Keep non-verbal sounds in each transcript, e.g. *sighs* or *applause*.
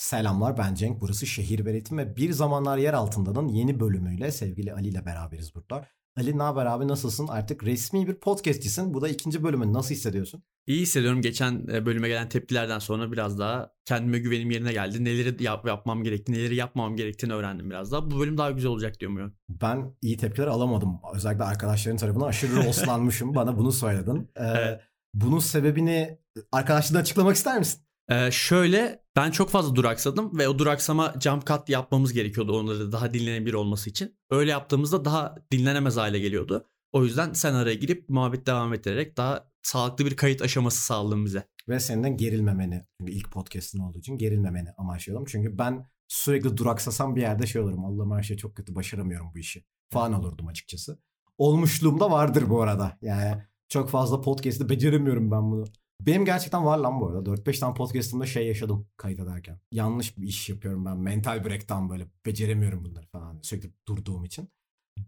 Selamlar ben Cenk. Burası Şehir ve Ritim ve Bir Zamanlar Yer Altında'nın yeni bölümüyle sevgili Ali ile beraberiz burada. Ali ne haber abi nasılsın? Artık resmi bir podcastçisin. Bu da ikinci bölümün. Nasıl hissediyorsun? İyi hissediyorum. Geçen e, bölüme gelen tepkilerden sonra biraz daha kendime güvenim yerine geldi. Neleri yap, yapmam gerektiğini, neleri yapmamam gerektiğini öğrendim biraz daha. Bu bölüm daha güzel olacak diyorum ben. Ben iyi tepkiler alamadım. Özellikle arkadaşların tarafından aşırı *laughs* oslanmışım. Bana bunu söyledin. Ee, evet. Bunun sebebini arkadaşlarına açıklamak ister misin? Ee, şöyle ben çok fazla duraksadım ve o duraksama jump cut yapmamız gerekiyordu onları daha dinlenebilir olması için. Öyle yaptığımızda daha dinlenemez hale geliyordu. O yüzden sen araya girip muhabbet devam ettirerek daha sağlıklı bir kayıt aşaması sağladın bize. Ve senden gerilmemeni, çünkü ilk podcast'ın olduğu için gerilmemeni amaçlayalım. Çünkü ben sürekli duraksasam bir yerde şey olurum. Allah'ım her şey çok kötü başaramıyorum bu işi. Falan olurdum açıkçası. Olmuşluğum da vardır bu arada. Yani çok fazla podcast'ı beceremiyorum ben bunu. Benim gerçekten var lan bu arada. 4-5 tane podcastımda şey yaşadım kayıt ederken. Yanlış bir iş yapıyorum ben. Mental breakdown böyle. Beceremiyorum bunları falan. Sürekli durduğum için.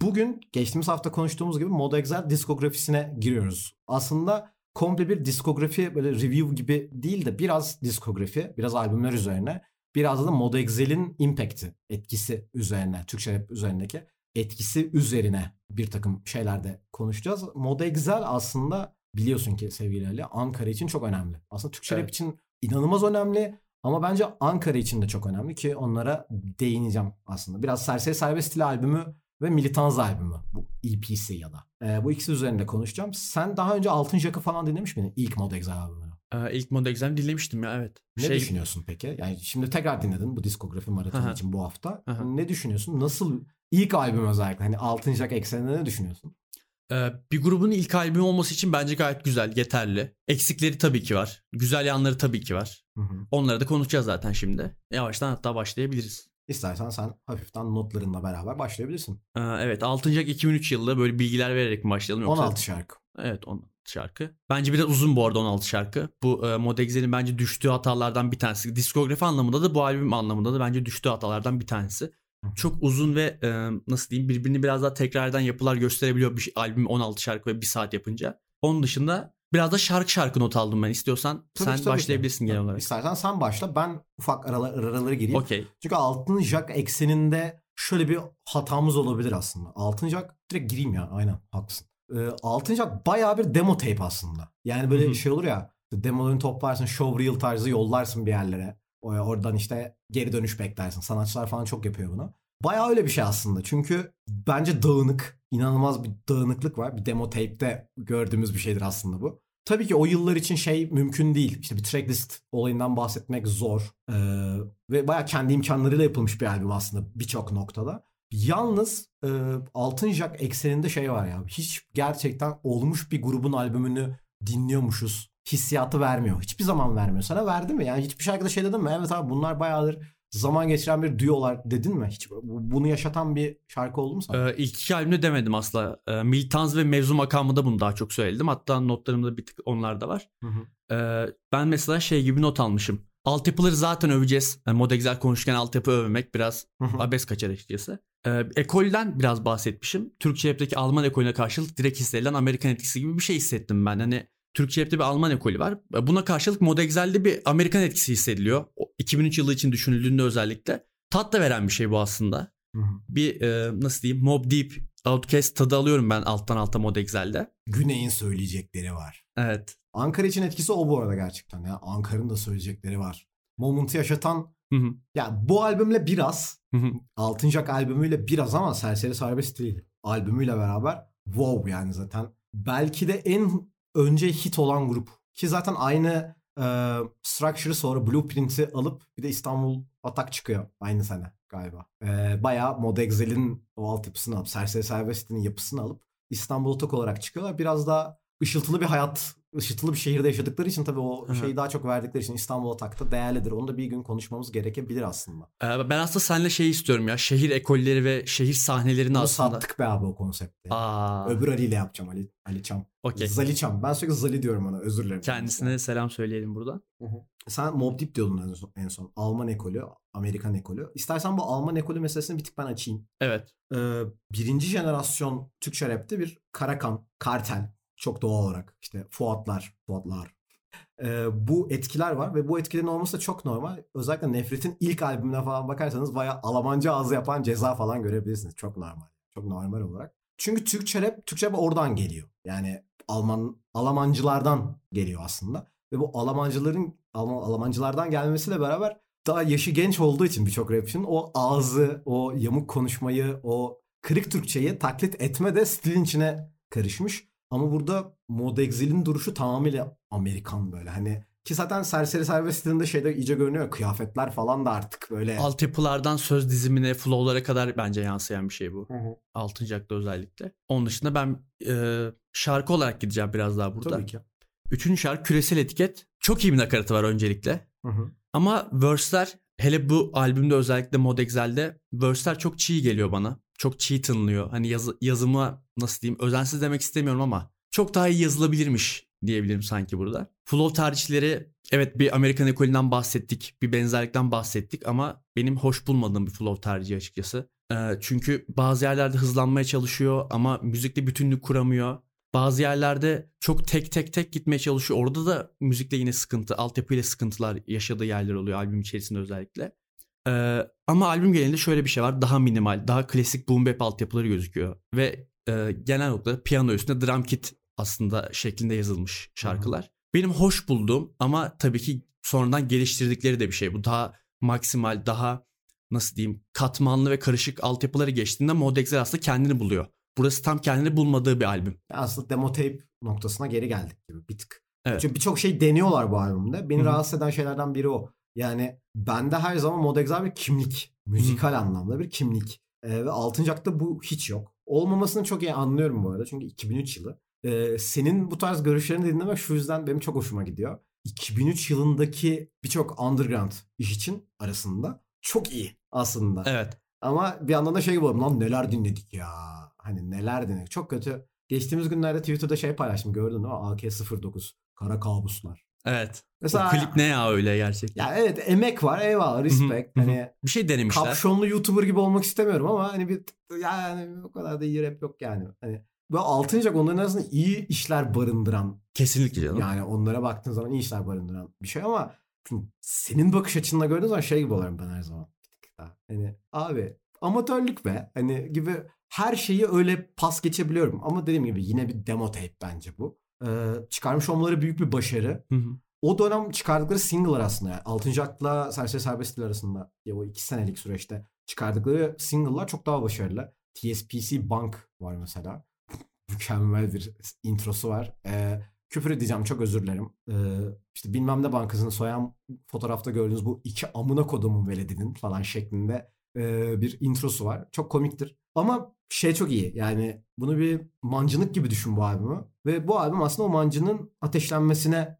Bugün geçtiğimiz hafta konuştuğumuz gibi Moda Excel diskografisine giriyoruz. Aslında komple bir diskografi böyle review gibi değil de biraz diskografi, biraz albümler üzerine, biraz da Moda Excel'in impact'i, etkisi üzerine, Türkçe rap üzerindeki etkisi üzerine bir takım şeylerde konuşacağız. Moda Excel aslında biliyorsun ki sevgili Ali Ankara için çok önemli. Aslında Türkçe evet. rap için inanılmaz önemli ama bence Ankara için de çok önemli ki onlara değineceğim aslında. Biraz Serseri Serbest Stil albümü ve Militans albümü bu EP'si ya da. Ee, bu ikisi üzerinde konuşacağım. Sen daha önce Altın Jak'ı falan dinlemiş miydin? İlk Mod Exile albümünü. Ee, ilk Mod Exile dinlemiştim ya evet. Ne şey... düşünüyorsun peki? Yani şimdi tekrar dinledin bu diskografi maratonu için bu hafta. Ne düşünüyorsun? Nasıl ilk albüm özellikle hani Altın Jak ekseninde ne düşünüyorsun? Ee, bir grubun ilk albümü olması için bence gayet güzel, yeterli. Eksikleri tabii ki var. Güzel yanları tabii ki var. Hı hı. Onları da konuşacağız zaten şimdi. Yavaştan hatta başlayabiliriz. İstersen sen hafiften notlarınla beraber başlayabilirsin. Ee, evet 6. 2003 yılında böyle bilgiler vererek mi başlayalım? Yoksa... 16 şarkı. Evet 16 şarkı. Bence biraz uzun bu arada 16 şarkı. Bu e, Modexel'in bence düştüğü hatalardan bir tanesi. Diskografi anlamında da bu albüm anlamında da bence düştüğü hatalardan bir tanesi. Çok uzun ve e, nasıl diyeyim birbirini biraz daha tekrardan yapılar gösterebiliyor bir albüm 16 şarkı ve bir saat yapınca. Onun dışında biraz da şarkı şarkı not aldım ben. İstiyorsan tabii sen ki, başlayabilirsin genel olarak. İstersen sen başla. Ben ufak aralar, araları gireyim. Okay. Çünkü altın jack ekseninde şöyle bir hatamız olabilir aslında. Altın jack direkt gireyim ya. Aynen haklısın. Ee, altın jack bayağı bir demo tape aslında. Yani böyle Hı-hı. şey olur ya. Demolarını toplarsın, show reel tarzı yollarsın bir yerlere. Oradan işte geri dönüş beklersin. Sanatçılar falan çok yapıyor bunu. Bayağı öyle bir şey aslında. Çünkü bence dağınık. inanılmaz bir dağınıklık var. Bir demo tape'de gördüğümüz bir şeydir aslında bu. Tabii ki o yıllar için şey mümkün değil. İşte bir tracklist olayından bahsetmek zor. Ee, ve bayağı kendi imkanlarıyla yapılmış bir albüm aslında birçok noktada. Yalnız e, Altın Jack ekseninde şey var ya. Hiç gerçekten olmuş bir grubun albümünü dinliyormuşuz hissiyatı vermiyor. Hiçbir zaman vermiyor. Sana verdi mi? Yani hiçbir şarkıda şey dedin mi? Evet abi bunlar bayağıdır zaman geçiren bir duyolar dedin mi? Hiç bunu yaşatan bir şarkı oldu mu sana? Ee, ilk iki albümde demedim asla. Ee, Militans ve Mevzu makamında bunu daha çok söyledim. Hatta notlarımda bir tık onlar da var. Hı hı. Ee, ben mesela şey gibi not almışım. Altyapıları zaten öveceğiz. Yani Mod Excel konuşurken altyapı övmek biraz abes kaçar açıkçası. Ee, ekolden biraz bahsetmişim. Türkçe rapteki Alman ekolüne karşılık direkt hissedilen Amerikan etkisi gibi bir şey hissettim ben. Hani Türkçe rapte bir Alman ekolü var. Buna karşılık Mod Excel'de bir Amerikan etkisi hissediliyor. 2003 yılı için düşünüldüğünde özellikle. Tat da veren bir şey bu aslında. Hı hı. Bir e, nasıl diyeyim Mob Deep Outcast tadı alıyorum ben alttan alta Mod Excel'de. Güney'in söyleyecekleri var. Evet. Ankara için etkisi o bu arada gerçekten ya. Ankara'nın da söyleyecekleri var. Moment'ı yaşatan Hı hı. Ya bu albümle biraz hı hı. Altıncak albümüyle biraz ama Serseri Serbest değil. Albümüyle beraber wow yani zaten. Belki de en önce hit olan grup. Ki zaten aynı e, structure'ı sonra blueprint'i alıp bir de İstanbul Atak çıkıyor aynı sene galiba. E, bayağı Mod Excel'in o altyapısını alıp, Serseri Serbest'in yapısını alıp İstanbul Atak olarak çıkıyorlar. Biraz daha ışıltılı bir hayat ışıtılı bir şehirde yaşadıkları için tabii o Hı-hı. şeyi daha çok verdikleri için İstanbul Atak'ta değerlidir. Onu da bir gün konuşmamız gerekebilir aslında. Ee, ben aslında seninle şey istiyorum ya. Şehir ekolleri ve şehir sahnelerini Bunu aslında. sattık be abi o konsepti. Aa. Öbür Ali ile yapacağım Ali, Ali Çam. Okay. Zali Çam. Ben sürekli Zali diyorum ona özür dilerim. Kendisine mesela. selam söyleyelim buradan. Hı-hı. Sen Mob Deep diyordun en son, en son. Alman ekolü, Amerikan ekolü. İstersen bu Alman ekolü meselesini bir tık ben açayım. Evet. Ee, birinci jenerasyon Türkçe rapte bir Karakan, Kartel, çok doğal olarak işte Fuatlar, Fuatlar. e, bu etkiler var ve bu etkilerin olması da çok normal. Özellikle Nefret'in ilk albümüne falan bakarsanız bayağı Almanca ağzı yapan ceza falan görebilirsiniz. Çok normal. Çok normal olarak. Çünkü Türkçe rap, Türkçe rap oradan geliyor. Yani Alman Almancılardan geliyor aslında. Ve bu Almancıların Alman, Almancılardan gelmesiyle beraber daha yaşı genç olduğu için birçok rapçinin o ağzı, o yamuk konuşmayı, o kırık Türkçeyi taklit etme de stilin içine karışmış. Ama burada Mod Exil'in duruşu tamamıyla Amerikan böyle. Hani ki zaten Serseri Serbest stilinde şeyde iyice görünüyor. Kıyafetler falan da artık böyle. Altyapılardan söz dizimine, flow'lara kadar bence yansıyan bir şey bu. Hı hı. Altıncak'ta özellikle. Onun dışında ben e, şarkı olarak gideceğim biraz daha burada. Tabii ki. Üçüncü şarkı Küresel Etiket. Çok iyi bir nakaratı var öncelikle. Hı hı. Ama verse'ler hele bu albümde özellikle Mod Excel'de verse'ler çok çiğ geliyor bana. Çok çiğ tınlıyor. Hani yazı, yazımı nasıl diyeyim özensiz demek istemiyorum ama çok daha iyi yazılabilirmiş diyebilirim sanki burada. Flow tercihleri evet bir Amerikan ekolünden bahsettik. Bir benzerlikten bahsettik ama benim hoş bulmadığım bir flow tercihi açıkçası. Çünkü bazı yerlerde hızlanmaya çalışıyor ama müzikle bütünlük kuramıyor. Bazı yerlerde çok tek tek tek gitmeye çalışıyor. Orada da müzikle yine sıkıntı, altyapıyla sıkıntılar yaşadığı yerler oluyor albüm içerisinde özellikle. Ee, ama albüm genelinde şöyle bir şey var. Daha minimal, daha klasik boom bap altyapıları gözüküyor. Ve e, genel olarak piyano üstünde drum kit aslında şeklinde yazılmış şarkılar. Benim hoş bulduğum ama tabii ki sonradan geliştirdikleri de bir şey. Bu daha maksimal, daha nasıl diyeyim katmanlı ve karışık altyapıları geçtiğinde Mod Exile aslında kendini buluyor. Burası tam kendini bulmadığı bir albüm. Aslında demo tape noktasına geri geldik gibi bir tık. Evet. Çünkü birçok şey deniyorlar bu albümde. Beni Hı hı. rahatsız eden şeylerden biri o. Yani bende her zaman Mod Exile bir kimlik. Müzikal anlamda bir kimlik. Ee, ve Altıncak'ta bu hiç yok. Olmamasını çok iyi anlıyorum bu arada. Çünkü 2003 yılı. Ee, senin bu tarz görüşlerini dinlemek şu yüzden benim çok hoşuma gidiyor. 2003 yılındaki birçok underground iş için arasında çok iyi aslında. Evet. Ama bir yandan da şey gibi oldum. Lan neler dinledik ya. Hani neler dinledik. Çok kötü. Geçtiğimiz günlerde Twitter'da şey paylaştım. Gördün değil mi? AK-09. Kara kabuslar. Evet. Mesela o klip ne ya öyle gerçekten. ya evet emek var eyvallah respect. Hı hı. hani Bir şey denemişler. kapşonlu YouTuber gibi olmak istemiyorum ama hani bir yani o kadar da iyi rap yok yani. Hani ve altıncak onların arasında iyi işler barındıran Kesinlikle canım. yani onlara baktığın zaman iyi işler barındıran bir şey ama senin bakış açınla gördüğün zaman şey gibi oluyorum ben her zaman. Daha. Hani abi amatörlük be hani gibi her şeyi öyle pas geçebiliyorum ama dediğim gibi yine bir demo tape bence bu. Ee, çıkarmış olmaları büyük bir başarı. Hı hı. O dönem çıkardıkları single'lar aslında yani. Altıncı Ak'la Serseri Serbestler arasında ya o iki senelik süreçte çıkardıkları single'lar çok daha başarılı. TSPC Bank var mesela. *laughs* Mükemmel bir introsu var. Ee, küfür edeceğim çok özür dilerim. Ee, işte bilmem ne bankasını soyan fotoğrafta gördüğünüz bu iki amına kodumun veledinin falan şeklinde e, bir introsu var. Çok komiktir. Ama şey çok iyi yani bunu bir mancınık gibi düşün bu albümü. Ve bu albüm aslında o mancının ateşlenmesine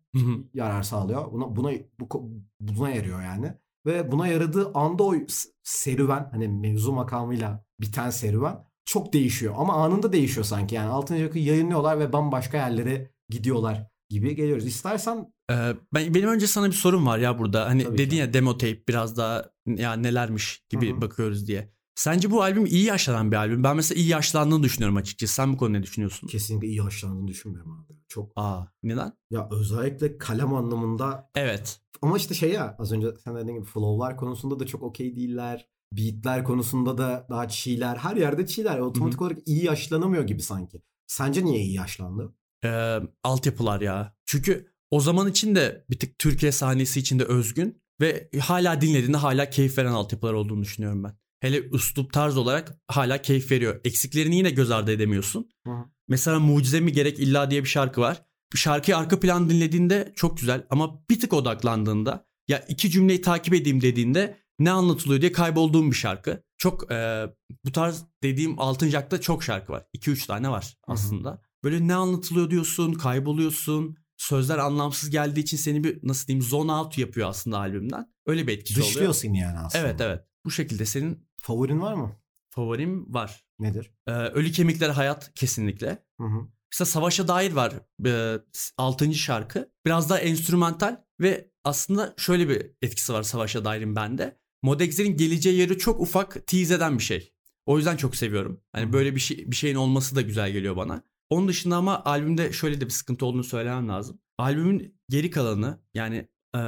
yarar sağlıyor. Buna buna bu, buna yarıyor yani. Ve buna yaradığı anda o serüven hani mevzu makamıyla biten serüven çok değişiyor. Ama anında değişiyor sanki. Yani Altıncı Akı yayınlıyorlar ve bambaşka yerlere gidiyorlar gibi geliyoruz. İstersen Ee, ben benim önce sana bir sorum var ya burada. Hani Tabii dedin ki. ya demo tape biraz daha ya nelermiş gibi Hı hı. bakıyoruz diye. Sence bu albüm iyi yaşlanan bir albüm. Ben mesela iyi yaşlandığını düşünüyorum açıkçası. Sen bu konuda ne düşünüyorsun? kesinlikle iyi yaşlandığını düşünmüyorum abi. Çok Aa, neden? ya özellikle kalem anlamında Evet. ama işte şey ya az önce sen dediğin gibi flow'lar konusunda da çok okey değiller. Beatler konusunda da daha çiğler. Her yerde çiğler. Otomatik olarak iyi yaşlanamıyor gibi sanki. Sence niye iyi yaşlandı? Ee, altyapılar ya. Çünkü o zaman için de bir tık Türkiye sahnesi için de özgün ve hala dinlediğinde hala keyif veren altyapılar olduğunu düşünüyorum ben. Hele üslup tarz olarak hala keyif veriyor. Eksiklerini yine göz ardı edemiyorsun. Hı. Mesela Mucize mi gerek illa diye bir şarkı var. Bu şarkıyı arka plan dinlediğinde çok güzel ama bir tık odaklandığında ya iki cümleyi takip edeyim dediğinde ne anlatılıyor diye kaybolduğum bir şarkı. Çok e, bu tarz dediğim Altıncak'ta çok şarkı var. 2-3 tane var Hı hı. Böyle ne anlatılıyor diyorsun, kayboluyorsun. Sözler anlamsız geldiği için seni bir nasıl diyeyim zone out yapıyor aslında albümden. Öyle bir etkisi oluyor. Dışlıyor seni yani aslında. Evet evet. Bu şekilde senin Favorin var mı? favorim var. Nedir? Ee, Ölü Kemikler Hayat kesinlikle. Hı hı. Mesela Savaş'a dair var. Ee, 6. şarkı. Biraz daha enstrümantal ve aslında şöyle bir etkisi var Savaş'a dairin bende. Modex'lerin geleceği yeri çok ufak tease eden bir şey. O yüzden çok seviyorum. Hani böyle bir şey bir şeyin olması da güzel geliyor bana. Onun dışında ama albümde şöyle de bir sıkıntı olduğunu söylemem lazım. albümün geri kalanı yani e,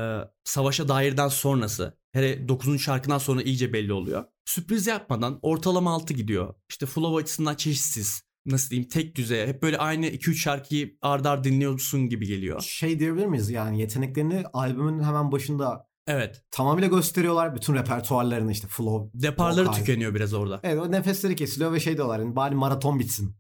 savaşa dairden sonrası hele 9. şarkıdan sonra iyice belli oluyor. Sürpriz yapmadan ortalama 6 gidiyor. İşte flow açısından çeşitsiz. Nasıl diyeyim tek düzey. Hep böyle aynı 2-3 şarkıyı ard arda dinliyorsun gibi geliyor. Şey diyebilir miyiz yani yeteneklerini albümün hemen başında Evet. tamamıyla gösteriyorlar. Bütün repertuarlarını işte flow. Deparları Vokal. tükeniyor biraz orada. Evet o nefesleri kesiliyor ve şey diyorlar yani bari maraton bitsin.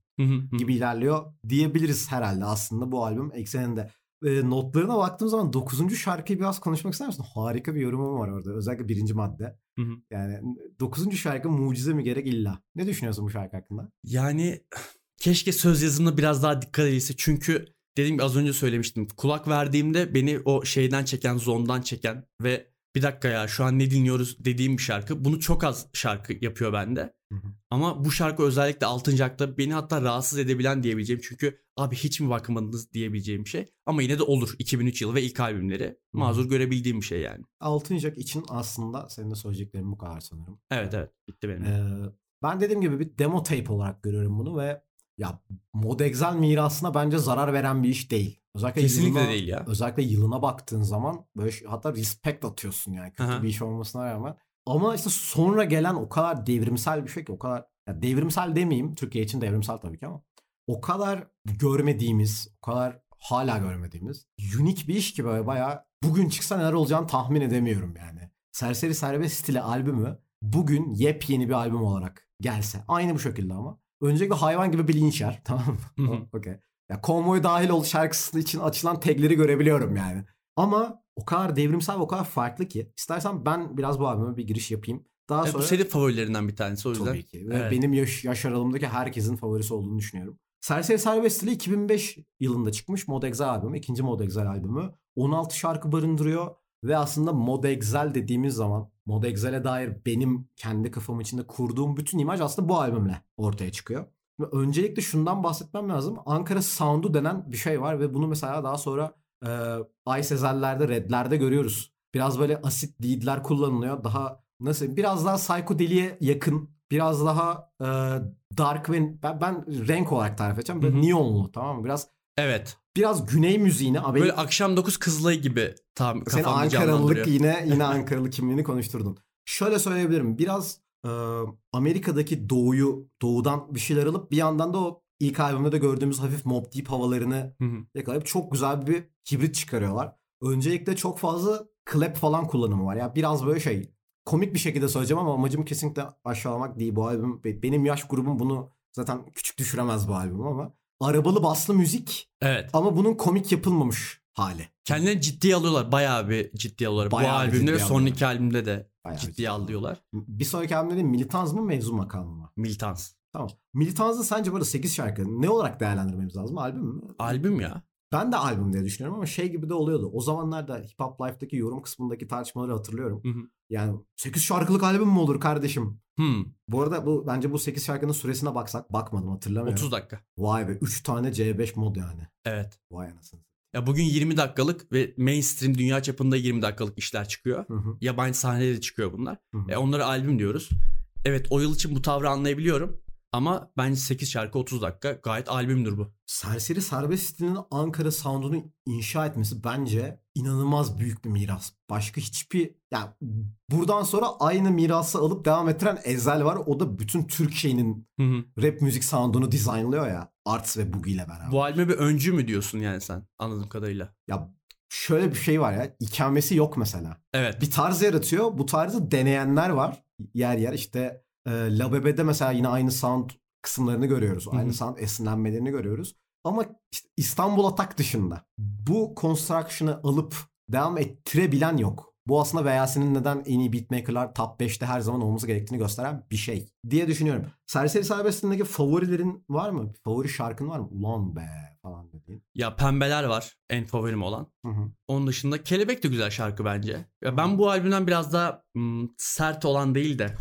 Gibi ilerliyor diyebiliriz herhalde aslında bu albüm ekseninde. E, notlarına baktığım zaman 9. şarkıyı biraz konuşmak ister misin? Harika bir yorumum var orada. Özellikle birinci madde. Hı hı. Yani 9. şarkı mucize mi gerek illa. Ne düşünüyorsun bu şarkı hakkında? Yani *sighs* keşke söz yazımına biraz daha dikkat edilse. Çünkü dediğim gibi az önce söylemiştim. Kulak verdiğimde beni o şeyden çeken, zondan çeken ve bir dakika ya şu an ne dinliyoruz dediğim bir şarkı. Bunu çok az şarkı yapıyor bende. Hı hı. Ama bu şarkı özellikle 6. akta beni hatta rahatsız edebilen diyebileceğim. Çünkü abi hiç mi bakmadınız diyebileceğim bir şey. Ama yine de olur 2003 yılı ve ilk albümleri. Mazur görebildiğim bir şey yani. Altın Jack için aslında senin de söyleyeceklerin bu kadar sanırım. Evet evet bitti benim. Ee, ben dediğim gibi bir demo tape olarak görüyorum bunu ve ya Mod mirasına bence zarar veren bir iş değil. Özellikle Kesinlikle yılına, değil ya. Özellikle yılına baktığın zaman böyle hatta respect atıyorsun yani kötü Aha. bir iş olmasına rağmen. Ama işte sonra gelen o kadar devrimsel bir şey ki o kadar ya devrimsel demeyeyim Türkiye için devrimsel tabii ki ama o kadar görmediğimiz, o kadar hala görmediğimiz unik bir iş ki böyle bayağı bugün çıksa neler olacağını tahmin edemiyorum yani. Serseri Serbest Stili albümü bugün yepyeni bir albüm olarak gelse. Aynı bu şekilde ama. Öncelikle hayvan gibi bir linç yer. *laughs* Tamam mı? hı. Ya konvoy dahil ol şarkısı için açılan tagleri görebiliyorum yani. Ama o kadar devrimsel ve o kadar farklı ki. İstersen ben biraz bu albüme bir giriş yapayım. Daha Evet, sonra bu senin favorilerinden bir tanesi o yüzden. tabii ki. Ve Evet. benim yaş, yaş aralığımdaki herkesin favorisi olduğunu düşünüyorum. Serseri Serbest Stili 2005 yılında çıkmış Mod Excel albümü. ikinci Mod Excel albümü. 16 şarkı barındırıyor. Ve aslında Mod Excel dediğimiz zaman Mod Excel'e dair benim kendi kafam içinde kurduğum bütün imaj aslında bu albümle ortaya çıkıyor. Ve öncelikle şundan bahsetmem lazım. Ankara Sound'u denen bir şey var ve bunu mesela daha sonra e, Ay Sezeller'de, Red'lerde görüyoruz. Biraz böyle asit lead'ler kullanılıyor. Daha nasıl biraz daha psychedeliğe yakın, biraz daha e, dark ve ben, ben renk olarak tarif edeceğim. Böyle Hı hı. neonlu tamam mı? Biraz Evet. biraz güney müziğine abi Böyle akşam 9 Kızılayı gibi tam senin kafamda Ankaralılık canlandırıyor. yine yine Ankaralı kimliğini konuşturdun. Şöyle söyleyebilirim. Biraz e, Amerika'daki doğuyu doğudan bir şeyler alıp bir yandan da o ilk albümde de gördüğümüz hafif Mob Deep havalarını Hı hı. yakalayıp çok güzel bir hibrit çıkarıyorlar. Öncelikle çok fazla clap falan kullanımı var. Ya biraz böyle şey komik bir şekilde söyleyeceğim ama amacım kesinlikle aşağılamak değil. Bu albüm be- benim yaş grubum bunu zaten küçük düşüremez bu albüm ama arabalı baslı müzik Evet. ama bunun komik yapılmamış hali. Kendilerini ciddiye alıyorlar. Bayağı bir ciddiye alıyorlar. Bayağı Bu albümde ciddiye son iki albümde de Bayağı ciddiye ciddi. alıyorlar. Bir sonraki albümde de militans mı mevzu makamı mı? Militans. Tamam. Militanz'da sence burada 8 şarkı ne olarak değerlendirmemiz lazım? Albüm mü? Albüm ya. Ben de albüm diye düşünüyorum ama şey gibi de oluyordu. O zamanlarda Hip Hop Life'daki yorum kısmındaki tartışmaları hatırlıyorum. Hı hı. Yani 8 şarkılık albüm mü olur kardeşim? Hmm. Bu arada bu bence bu 8 şarkının süresine baksak bakmadım hatırlamıyorum. 30 dakika. Vay be 3 tane C5 mod yani. Evet. Vay anasını. Ya bugün 20 dakikalık ve mainstream dünya çapında 20 dakikalık işler çıkıyor. Hı hı, Yabancı sahnede de çıkıyor bunlar. hı hı. E onlara albüm diyoruz. Evet o yıl için bu tavrı anlayabiliyorum. Ama bence 8 şarkı 30 dakika gayet albümdür bu. Serseri Serbest Stil'in Ankara sound'unu inşa etmesi bence inanılmaz büyük bir miras. Başka hiçbir yani buradan sonra aynı mirası alıp devam ettiren Ezel var. O da bütün Türkiye'nin Hı hı. rap müzik sound'unu dizaynlıyor ya. Arts ve Boogie ile beraber. Bu albüme bir öncü mü diyorsun yani sen anladığım kadarıyla? Ya şöyle bir şey var ya. ikamesi yok mesela. Evet. Bir tarz yaratıyor. Bu tarzı deneyenler var. Yer yer işte e, La Bebe'de mesela yine aynı sound kısımlarını görüyoruz. hı. Aynı sound esinlenmelerini görüyoruz. Ama işte İstanbul Atak dışında bu construction'ı alıp devam ettirebilen yok. Bu aslında VYS'nin neden en iyi beatmaker'lar top 5'te her zaman olması gerektiğini gösteren bir şey diye düşünüyorum. Serseri Serbest'indeki favorilerin var mı? Favori şarkın var mı? Ulan be falan dediğin. Ya Pembeler var en favorim olan. Hı hı. Onun dışında Kelebek de güzel şarkı bence. Ya ben bu albümden biraz daha hmm, sert olan değil de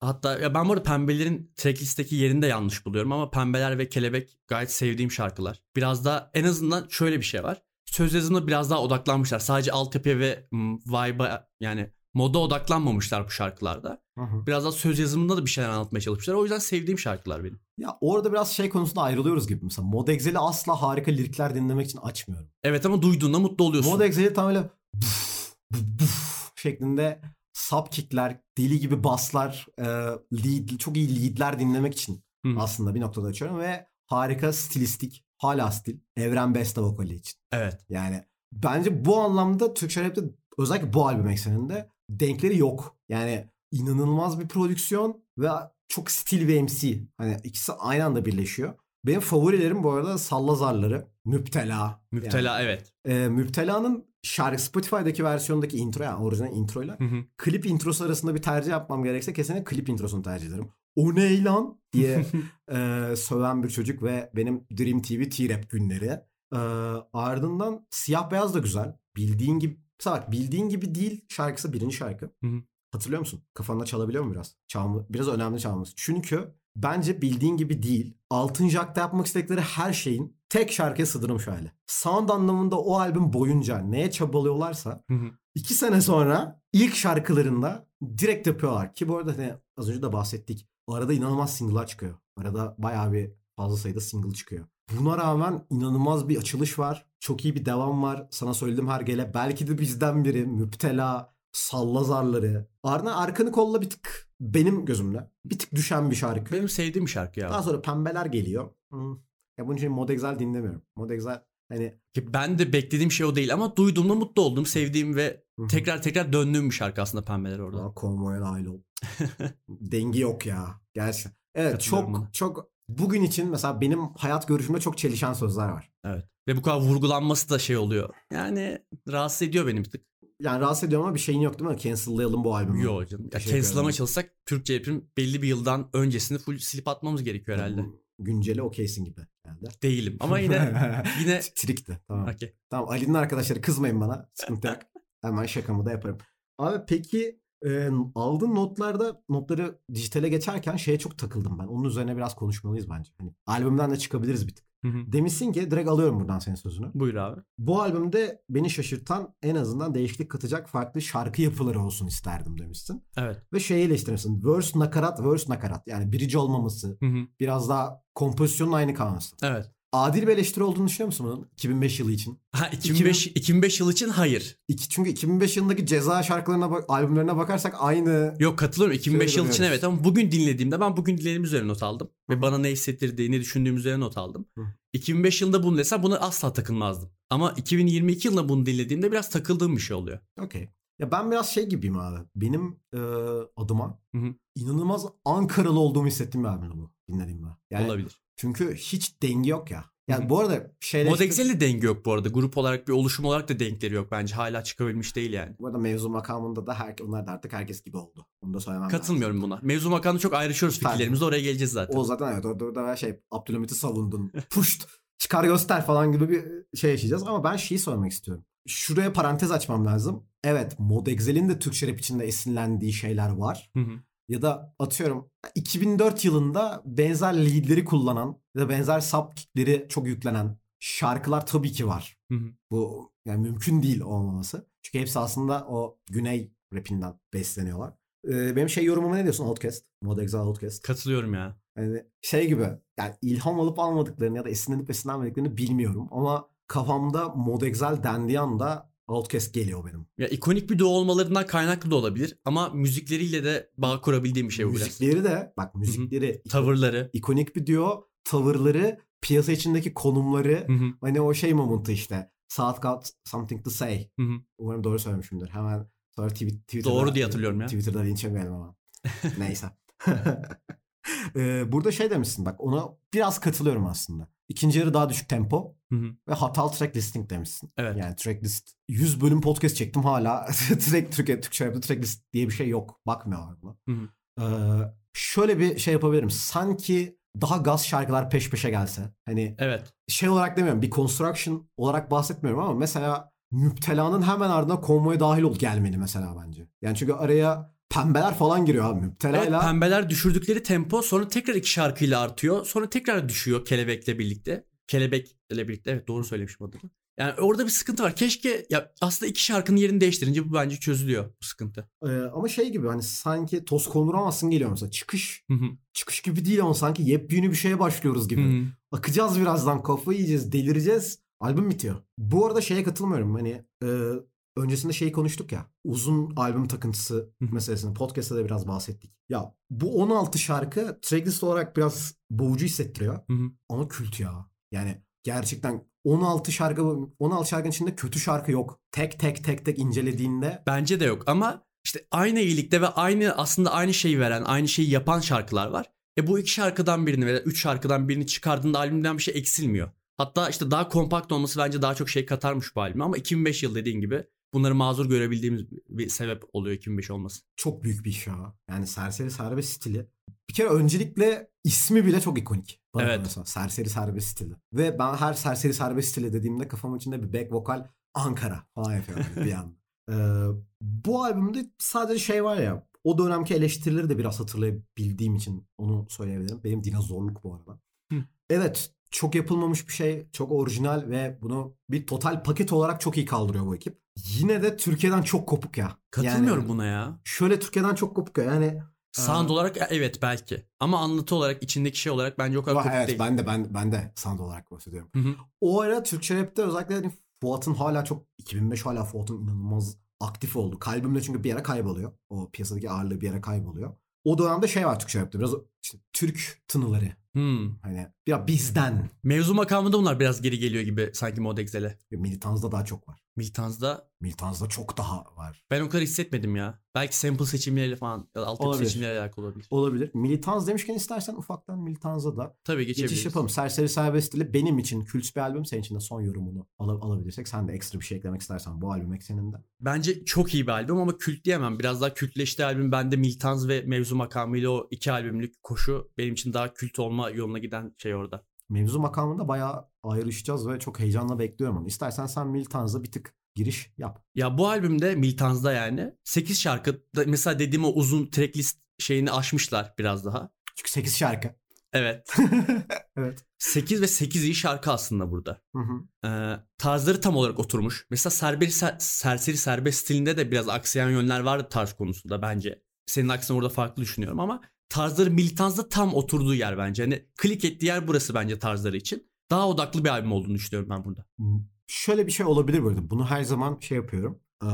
hatta ya ben bu arada Pembelerin tracklist'teki yerini de yanlış buluyorum ama Pembeler ve Kelebek gayet sevdiğim şarkılar. Biraz daha en azından şöyle bir şey var. Söz yazımına biraz daha odaklanmışlar. Sadece altyapıya ve vibe'a yani moda odaklanmamışlar bu şarkılarda. Hı hı. Biraz daha söz yazımında da bir şeyler anlatmaya çalışmışlar. O yüzden sevdiğim şarkılar benim. Ya orada biraz şey konusunda ayrılıyoruz gibi. Mesela Mod Excel'i asla harika lirikler dinlemek için açmıyorum. Evet ama duyduğunda mutlu oluyorsun. Mod Excel'i tam öyle buf, buf, buf şeklinde subkickler, deli gibi baslar, e, lead, çok iyi leadler dinlemek için Hı. aslında bir noktada açıyorum ve harika stilistik, hala stil, Evren Beste vokali için. Evet. Yani bence bu anlamda Türkçe rapte özellikle bu albüm ekseninde denkleri yok. Yani inanılmaz bir prodüksiyon ve çok stil ve MC. Hani ikisi aynı anda birleşiyor. Benim favorilerim bu arada Sallazarları, Müptela. Müptela evet. Yani, e, Müptela'nın şarkı Spotify'daki versiyondaki intro yani orijinal introyla Hı hı. klip introsu arasında bir tercih yapmam gerekse kesinlikle klip introsunu tercih ederim. O ne lan *laughs* diye e, söven bir çocuk ve benim Dream TV T-Rap günleri. E, ardından Siyah Beyaz da güzel. Bildiğin gibi bak bildiğin gibi değil şarkısı birinci şarkı. Hatırlıyor musun? Kafanda çalabiliyor mu biraz? Çalma, biraz önemli çalması. Çünkü bence bildiğin gibi değil. Altıncı akta yapmak istedikleri her şeyin tek şarkıya sığdırılmış hali. Sound anlamında o albüm boyunca neye çabalıyorlarsa Hı hı. iki sene sonra ilk şarkılarında direkt yapıyorlar. Ki bu arada hani az önce de bahsettik. Arada inanılmaz single'lar çıkıyor. Arada bayağı bir fazla sayıda single çıkıyor. Buna rağmen inanılmaz bir açılış var. Çok iyi bir devam var. Sana söyledim her gele. Belki de bizden biri. Müptela, sallazarları. Ardından arkanı kolla bir tık benim gözümde. Bir tık düşen bir şarkı. Benim sevdiğim şarkı ya. Daha sonra pembeler geliyor. Hmm. Ya bunun için Mod Exile dinlemiyorum. Mod Exile hani Ben de beklediğim şey o değil ama duyduğumda mutlu oldum. Sevdiğim ve Hı hı. tekrar tekrar döndüğüm bir şarkı aslında Pembeler orada. Aa, konvoya dahil ol. *laughs* Dengi yok ya. Gerçekten. Evet çok buna. çok bugün için mesela benim hayat görüşümde çok çelişen sözler var. Evet. Ve bu kadar vurgulanması da şey oluyor. Yani rahatsız ediyor beni bir tık. Yani rahatsız ediyor ama bir şeyin yok değil mi? Cancel'layalım bu albümü. Yok canım. Ya ederim. çalışsak Türkçe rap'in belli bir yıldan öncesini full silip atmamız gerekiyor herhalde. Günceli okeysin gibi herhalde. Değilim ama yine *laughs* yine Trikti. Tamam. Okey. Tamam Ali'nin arkadaşları kızmayın bana. Sıkıntı yok. *laughs* Hemen şakamı da yaparım. Abi peki e, aldığın notlarda notları dijitale geçerken şeye çok takıldım ben. Onun üzerine biraz konuşmalıyız bence. Hani albümden de çıkabiliriz bir tık. Hı hı. Demişsin ki direkt alıyorum buradan senin sözünü. Buyur abi. Bu albümde beni şaşırtan en azından değişiklik katacak farklı şarkı yapıları olsun isterdim demişsin. Evet. Ve şeyi eleştirmişsin. Verse nakarat, verse nakarat. Yani bridge olmaması, Hı hı. biraz daha kompozisyonun aynı kalması. Evet. Adil bir eleştiri olduğunu düşünüyor musun bunun 2005 yılı için? Ha 2005 2005 yıl için hayır. İki, çünkü 2005 yılındaki ceza şarkılarına bak, albümlerine bakarsak aynı Yok katılıyorum 2005 yıl için evet ama bugün dinlediğimde ben bugün dinlediğim üzerine not aldım. Ve bana ne hissettirdiği, ne düşündüğüm üzerine not aldım. Hı. 2005 yılında bunu desem buna asla takılmazdım. Ama 2022 yılında bunu dinlediğimde biraz takıldığım bir şey oluyor. Okey. Ya ben biraz şey gibiyim abi. Benim e, adıma Hı hı. inanılmaz Ankaralı olduğumu hissettiğim bir albüm bu dinlediğimde. Yani Olabilir. Çünkü hiç denge yok ya. Yani Hı bu arada şeyler... Mod Excel'de denge yok bu arada. Grup olarak bir oluşum olarak da denkleri yok bence. Hala çıkabilmiş değil yani. Bu arada mevzu makamında da her, onlar da artık herkes gibi oldu. Onu da söylemem lazım. Katılmıyorum buna. Mevzu makamında çok ayrışıyoruz fikirlerimizde oraya geleceğiz zaten. O zaten evet orada, orada şey Abdülhamit'i savundun. *laughs* Puşt çıkar göster falan gibi bir şey yaşayacağız. Ama ben şeyi sormak istiyorum. Şuraya parantez açmam lazım. Evet Mod Excel'in de Türkçe rap içinde esinlendiği şeyler var. Hı hı. Ya da atıyorum 2004 yılında benzer leadleri kullanan ya da benzer subkickleri çok yüklenen şarkılar tabii ki var. Hı hı. Bu yani mümkün değil olmaması. Çünkü hepsi aslında o güney rapinden besleniyorlar. Ee, benim şey yorumuma ne diyorsun Outcast? Mod Exile Outcast. Katılıyorum ya. Yani şey gibi yani ilham alıp almadıklarını ya da esinlenip esinlenmediklerini bilmiyorum ama kafamda Mod Exile dendiği anda Outcast geliyor benim. Ya ikonik bir duo olmalarından kaynaklı da olabilir ama müzikleriyle de bağ kurabildiğim bir şey bu biraz. müzikleri de bak müzikleri Tavırları. ikonik bir diyor. Tavırları, piyasa içindeki konumları Hı hı. hani o şey momentu işte. Saat got something to say. Hı hı. Umarım doğru söylemişimdir. Hemen sonra tweet, Twitter'da, Doğru diye hatırlıyorum ya. Twitter'da linç yemeyelim ama. *laughs* Neyse. *laughs* Ee, burada şey demişsin bak ona biraz katılıyorum aslında. İkinci yarı daha düşük tempo Hı hı. ve hatalı track listing demişsin. Evet. Yani track list 100 bölüm podcast çektim hala *laughs* track Türkiye Türkçe yaptı track list diye bir şey yok. Bakmıyorlar buna. Hı hı. Ee, şöyle bir şey yapabilirim. Sanki daha gaz şarkılar peş peşe gelse. Hani Evet. şey olarak demiyorum bir construction olarak bahsetmiyorum ama mesela Müptela'nın hemen ardına konvoya dahil ol gelmeli mesela bence. Yani çünkü araya pembeler falan giriyor abi Evet, Müptela'yla. pembeler düşürdükleri tempo sonra tekrar iki şarkıyla artıyor. Sonra tekrar düşüyor kelebekle birlikte. Kelebekle birlikte evet doğru söylemişim adını. Yani orada bir sıkıntı var. Keşke ya aslında iki şarkının yerini değiştirince bu bence çözülüyor bu sıkıntı. Ee, ama şey gibi hani sanki toz konduramazsın geliyor mesela. Çıkış Hı hı. çıkış gibi değil ama sanki yepyeni bir şeye başlıyoruz gibi. Hı hı. Akacağız birazdan kafayı yiyeceğiz delireceğiz. Albüm bitiyor. Bu arada şeye katılmıyorum hani e, öncesinde şeyi konuştuk ya uzun albüm takıntısı meselesini podcast'ta da biraz bahsettik. Ya bu 16 şarkı tracklist olarak biraz boğucu hissettiriyor ama kült ya. Yani gerçekten 16 şarkı 16 şarkının içinde kötü şarkı yok. Tek tek tek tek incelediğinde Bence de yok ama işte aynı iyilikte ve aynı aslında aynı şeyi veren, aynı şeyi yapan şarkılar var. E bu iki şarkıdan birini veya üç şarkıdan birini çıkardığında albümden bir şey eksilmiyor. Hatta işte daha kompakt olması bence daha çok şey katarmış bu albüme ama 2005 yıl dediğin gibi bunları mazur görebildiğimiz bir sebep oluyor 2005 olması. çok büyük bir iş ya. Yani Serseri Serbest stili. Bir kere öncelikle ismi bile çok ikonik. Bana Evet. kalırsa. Serseri Serbest stili. Ve ben her Serseri Serbest stili dediğimde kafamın içinde bir back vokal Ankara falan yapıyorum bir *laughs* anda. Ee, bu albümde sadece şey var ya o dönemki eleştirileri de biraz hatırlayabildiğim için onu söyleyebilirim. Benim dinozorluk bu arada. Hı. Evet çok yapılmamış bir şey. Çok orijinal ve bunu bir total paket olarak çok iyi kaldırıyor bu ekip. Yine de Türkiye'den çok kopuk ya. Katılmıyorum Yani buna ya. Şöyle Türkiye'den çok kopuk ya. Yani Sound Ee, olarak evet belki. Ama anlatı olarak içindeki şey olarak bence o kadar kopuk evet değil. ben de ben ben de sound olarak bahsediyorum. Hı hı. O ara Türkçe rapte özellikle hani Fuat'ın hala çok 2005 hala Fuat'ın inanılmaz aktif oldu. Kalbimde çünkü bir yere kayboluyor. O piyasadaki ağırlığı bir yere kayboluyor. O dönemde şey var Türkçe rapte biraz işte Türk tınıları. Hmm. Hani biraz bizden. Mevzu makamında bunlar biraz geri geliyor gibi sanki Modexel'e. Militanz'da daha çok var. Militanz'da Militanz'da çok daha var. ben o kadar hissetmedim ya. Belki sample seçimleriyle falan ya da altyapı Olabilir. seçimleriyle alakalı olabilir. Olabilir. Militanz demişken istersen ufaktan Militanz'a da Tabii geçebiliriz. geçiş yapalım. Serseri Serbest Stili benim için kült bir albüm. Senin için de son yorumunu al- alabilirsek. Sen de ekstra bir şey eklemek istersen bu albüm ekseninde. Bence çok iyi bir albüm ama kült diyemem. Biraz daha kültleşti albüm. Bende Miltanz ve Mevzu makamıyla o iki albümlük koşu benim için daha kült olma yoluna giden şey orada. Mevzu makamında bayağı ayrışacağız ve çok heyecanla bekliyorum onu. İstersen sen Militanz'a bir tık giriş yap. Ya bu albümde Miltanz'da yani 8 şarkı mesela dediğim o uzun tracklist şeyini aşmışlar biraz daha. Çünkü 8 şarkı. Evet. *laughs* evet. 8 ve 8 iyi şarkı aslında burada. Hı hı. Ee, tarzları tam olarak oturmuş. Mesela serberi, ser- serseri serbest stilinde de biraz aksayan yönler vardı tarz konusunda bence. Senin aksine orada farklı düşünüyorum ama tarzları militanzda tam oturduğu yer bence. Hani klik ettiği yer burası bence tarzları için. Daha odaklı bir albüm olduğunu düşünüyorum ben burada. Şöyle bir şey olabilir böyle. Bunu her zaman şey yapıyorum. Ee,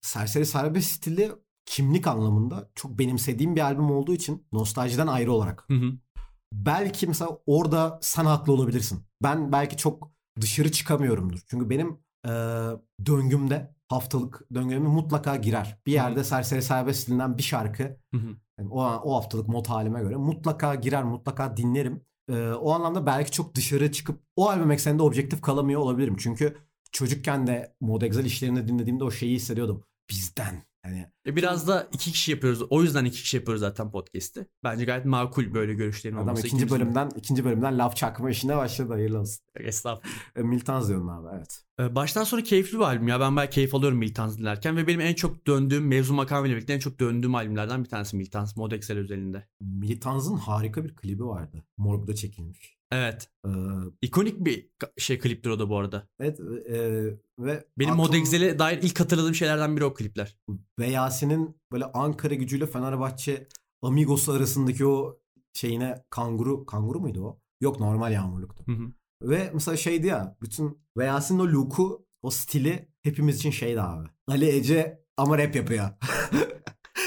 Serseri Serbest stili kimlik anlamında çok benimsediğim bir albüm olduğu için nostaljiden ayrı olarak. Hı hı. Belki mesela orada sen haklı olabilirsin. Ben belki çok dışarı çıkamıyorumdur. Çünkü benim e, döngümde haftalık döngüme mutlaka girer. Bir yerde Serseri Serbest stilinden bir şarkı yani o, o haftalık mod halime göre mutlaka girer, mutlaka dinlerim. Ee, o anlamda belki çok dışarı çıkıp o albüm ekseninde objektif kalamıyor olabilirim. Çünkü çocukken de Mod Excel işlerini dinlediğimde o şeyi hissediyordum. Bizden. Yani E biraz da iki kişi yapıyoruz. O yüzden iki kişi yapıyoruz zaten podcast'i. Bence gayet makul böyle görüşlerin adam olması. ikinci İkimizin de. bölümden ikinci bölümden laf çakma işine başladı. Hayırlı olsun. Estağfurullah. E, Miltans diyorsun abi evet. Ee, Baştan sonra keyifli bir albüm ya. Ben bayağı keyif alıyorum Miltans dinlerken ve benim en çok döndüğüm mevzu makamıyla birlikte en çok döndüğüm albümlerden bir tanesi Miltans Mod Excel özelinde. Militans'ın harika bir klibi vardı. Morg'da çekilmiş. Evet. Ee, İkonik bir şey kliptir o da bu arada. evet e, ve Benim Mod aklım- Excel'e dair ilk hatırladığım şeylerden biri o klipler. ve Yasin'in böyle Ankara gücüyle Fenerbahçe Amigos arasındaki o şeyine kanguru kanguru muydu o? Yok normal yağmurluktu. Hı hı. Ve mesela şeydi ya bütün ve Yasin'in o look'u o stili hepimiz için şeydi abi. Ali Ece ama rap yapıyor.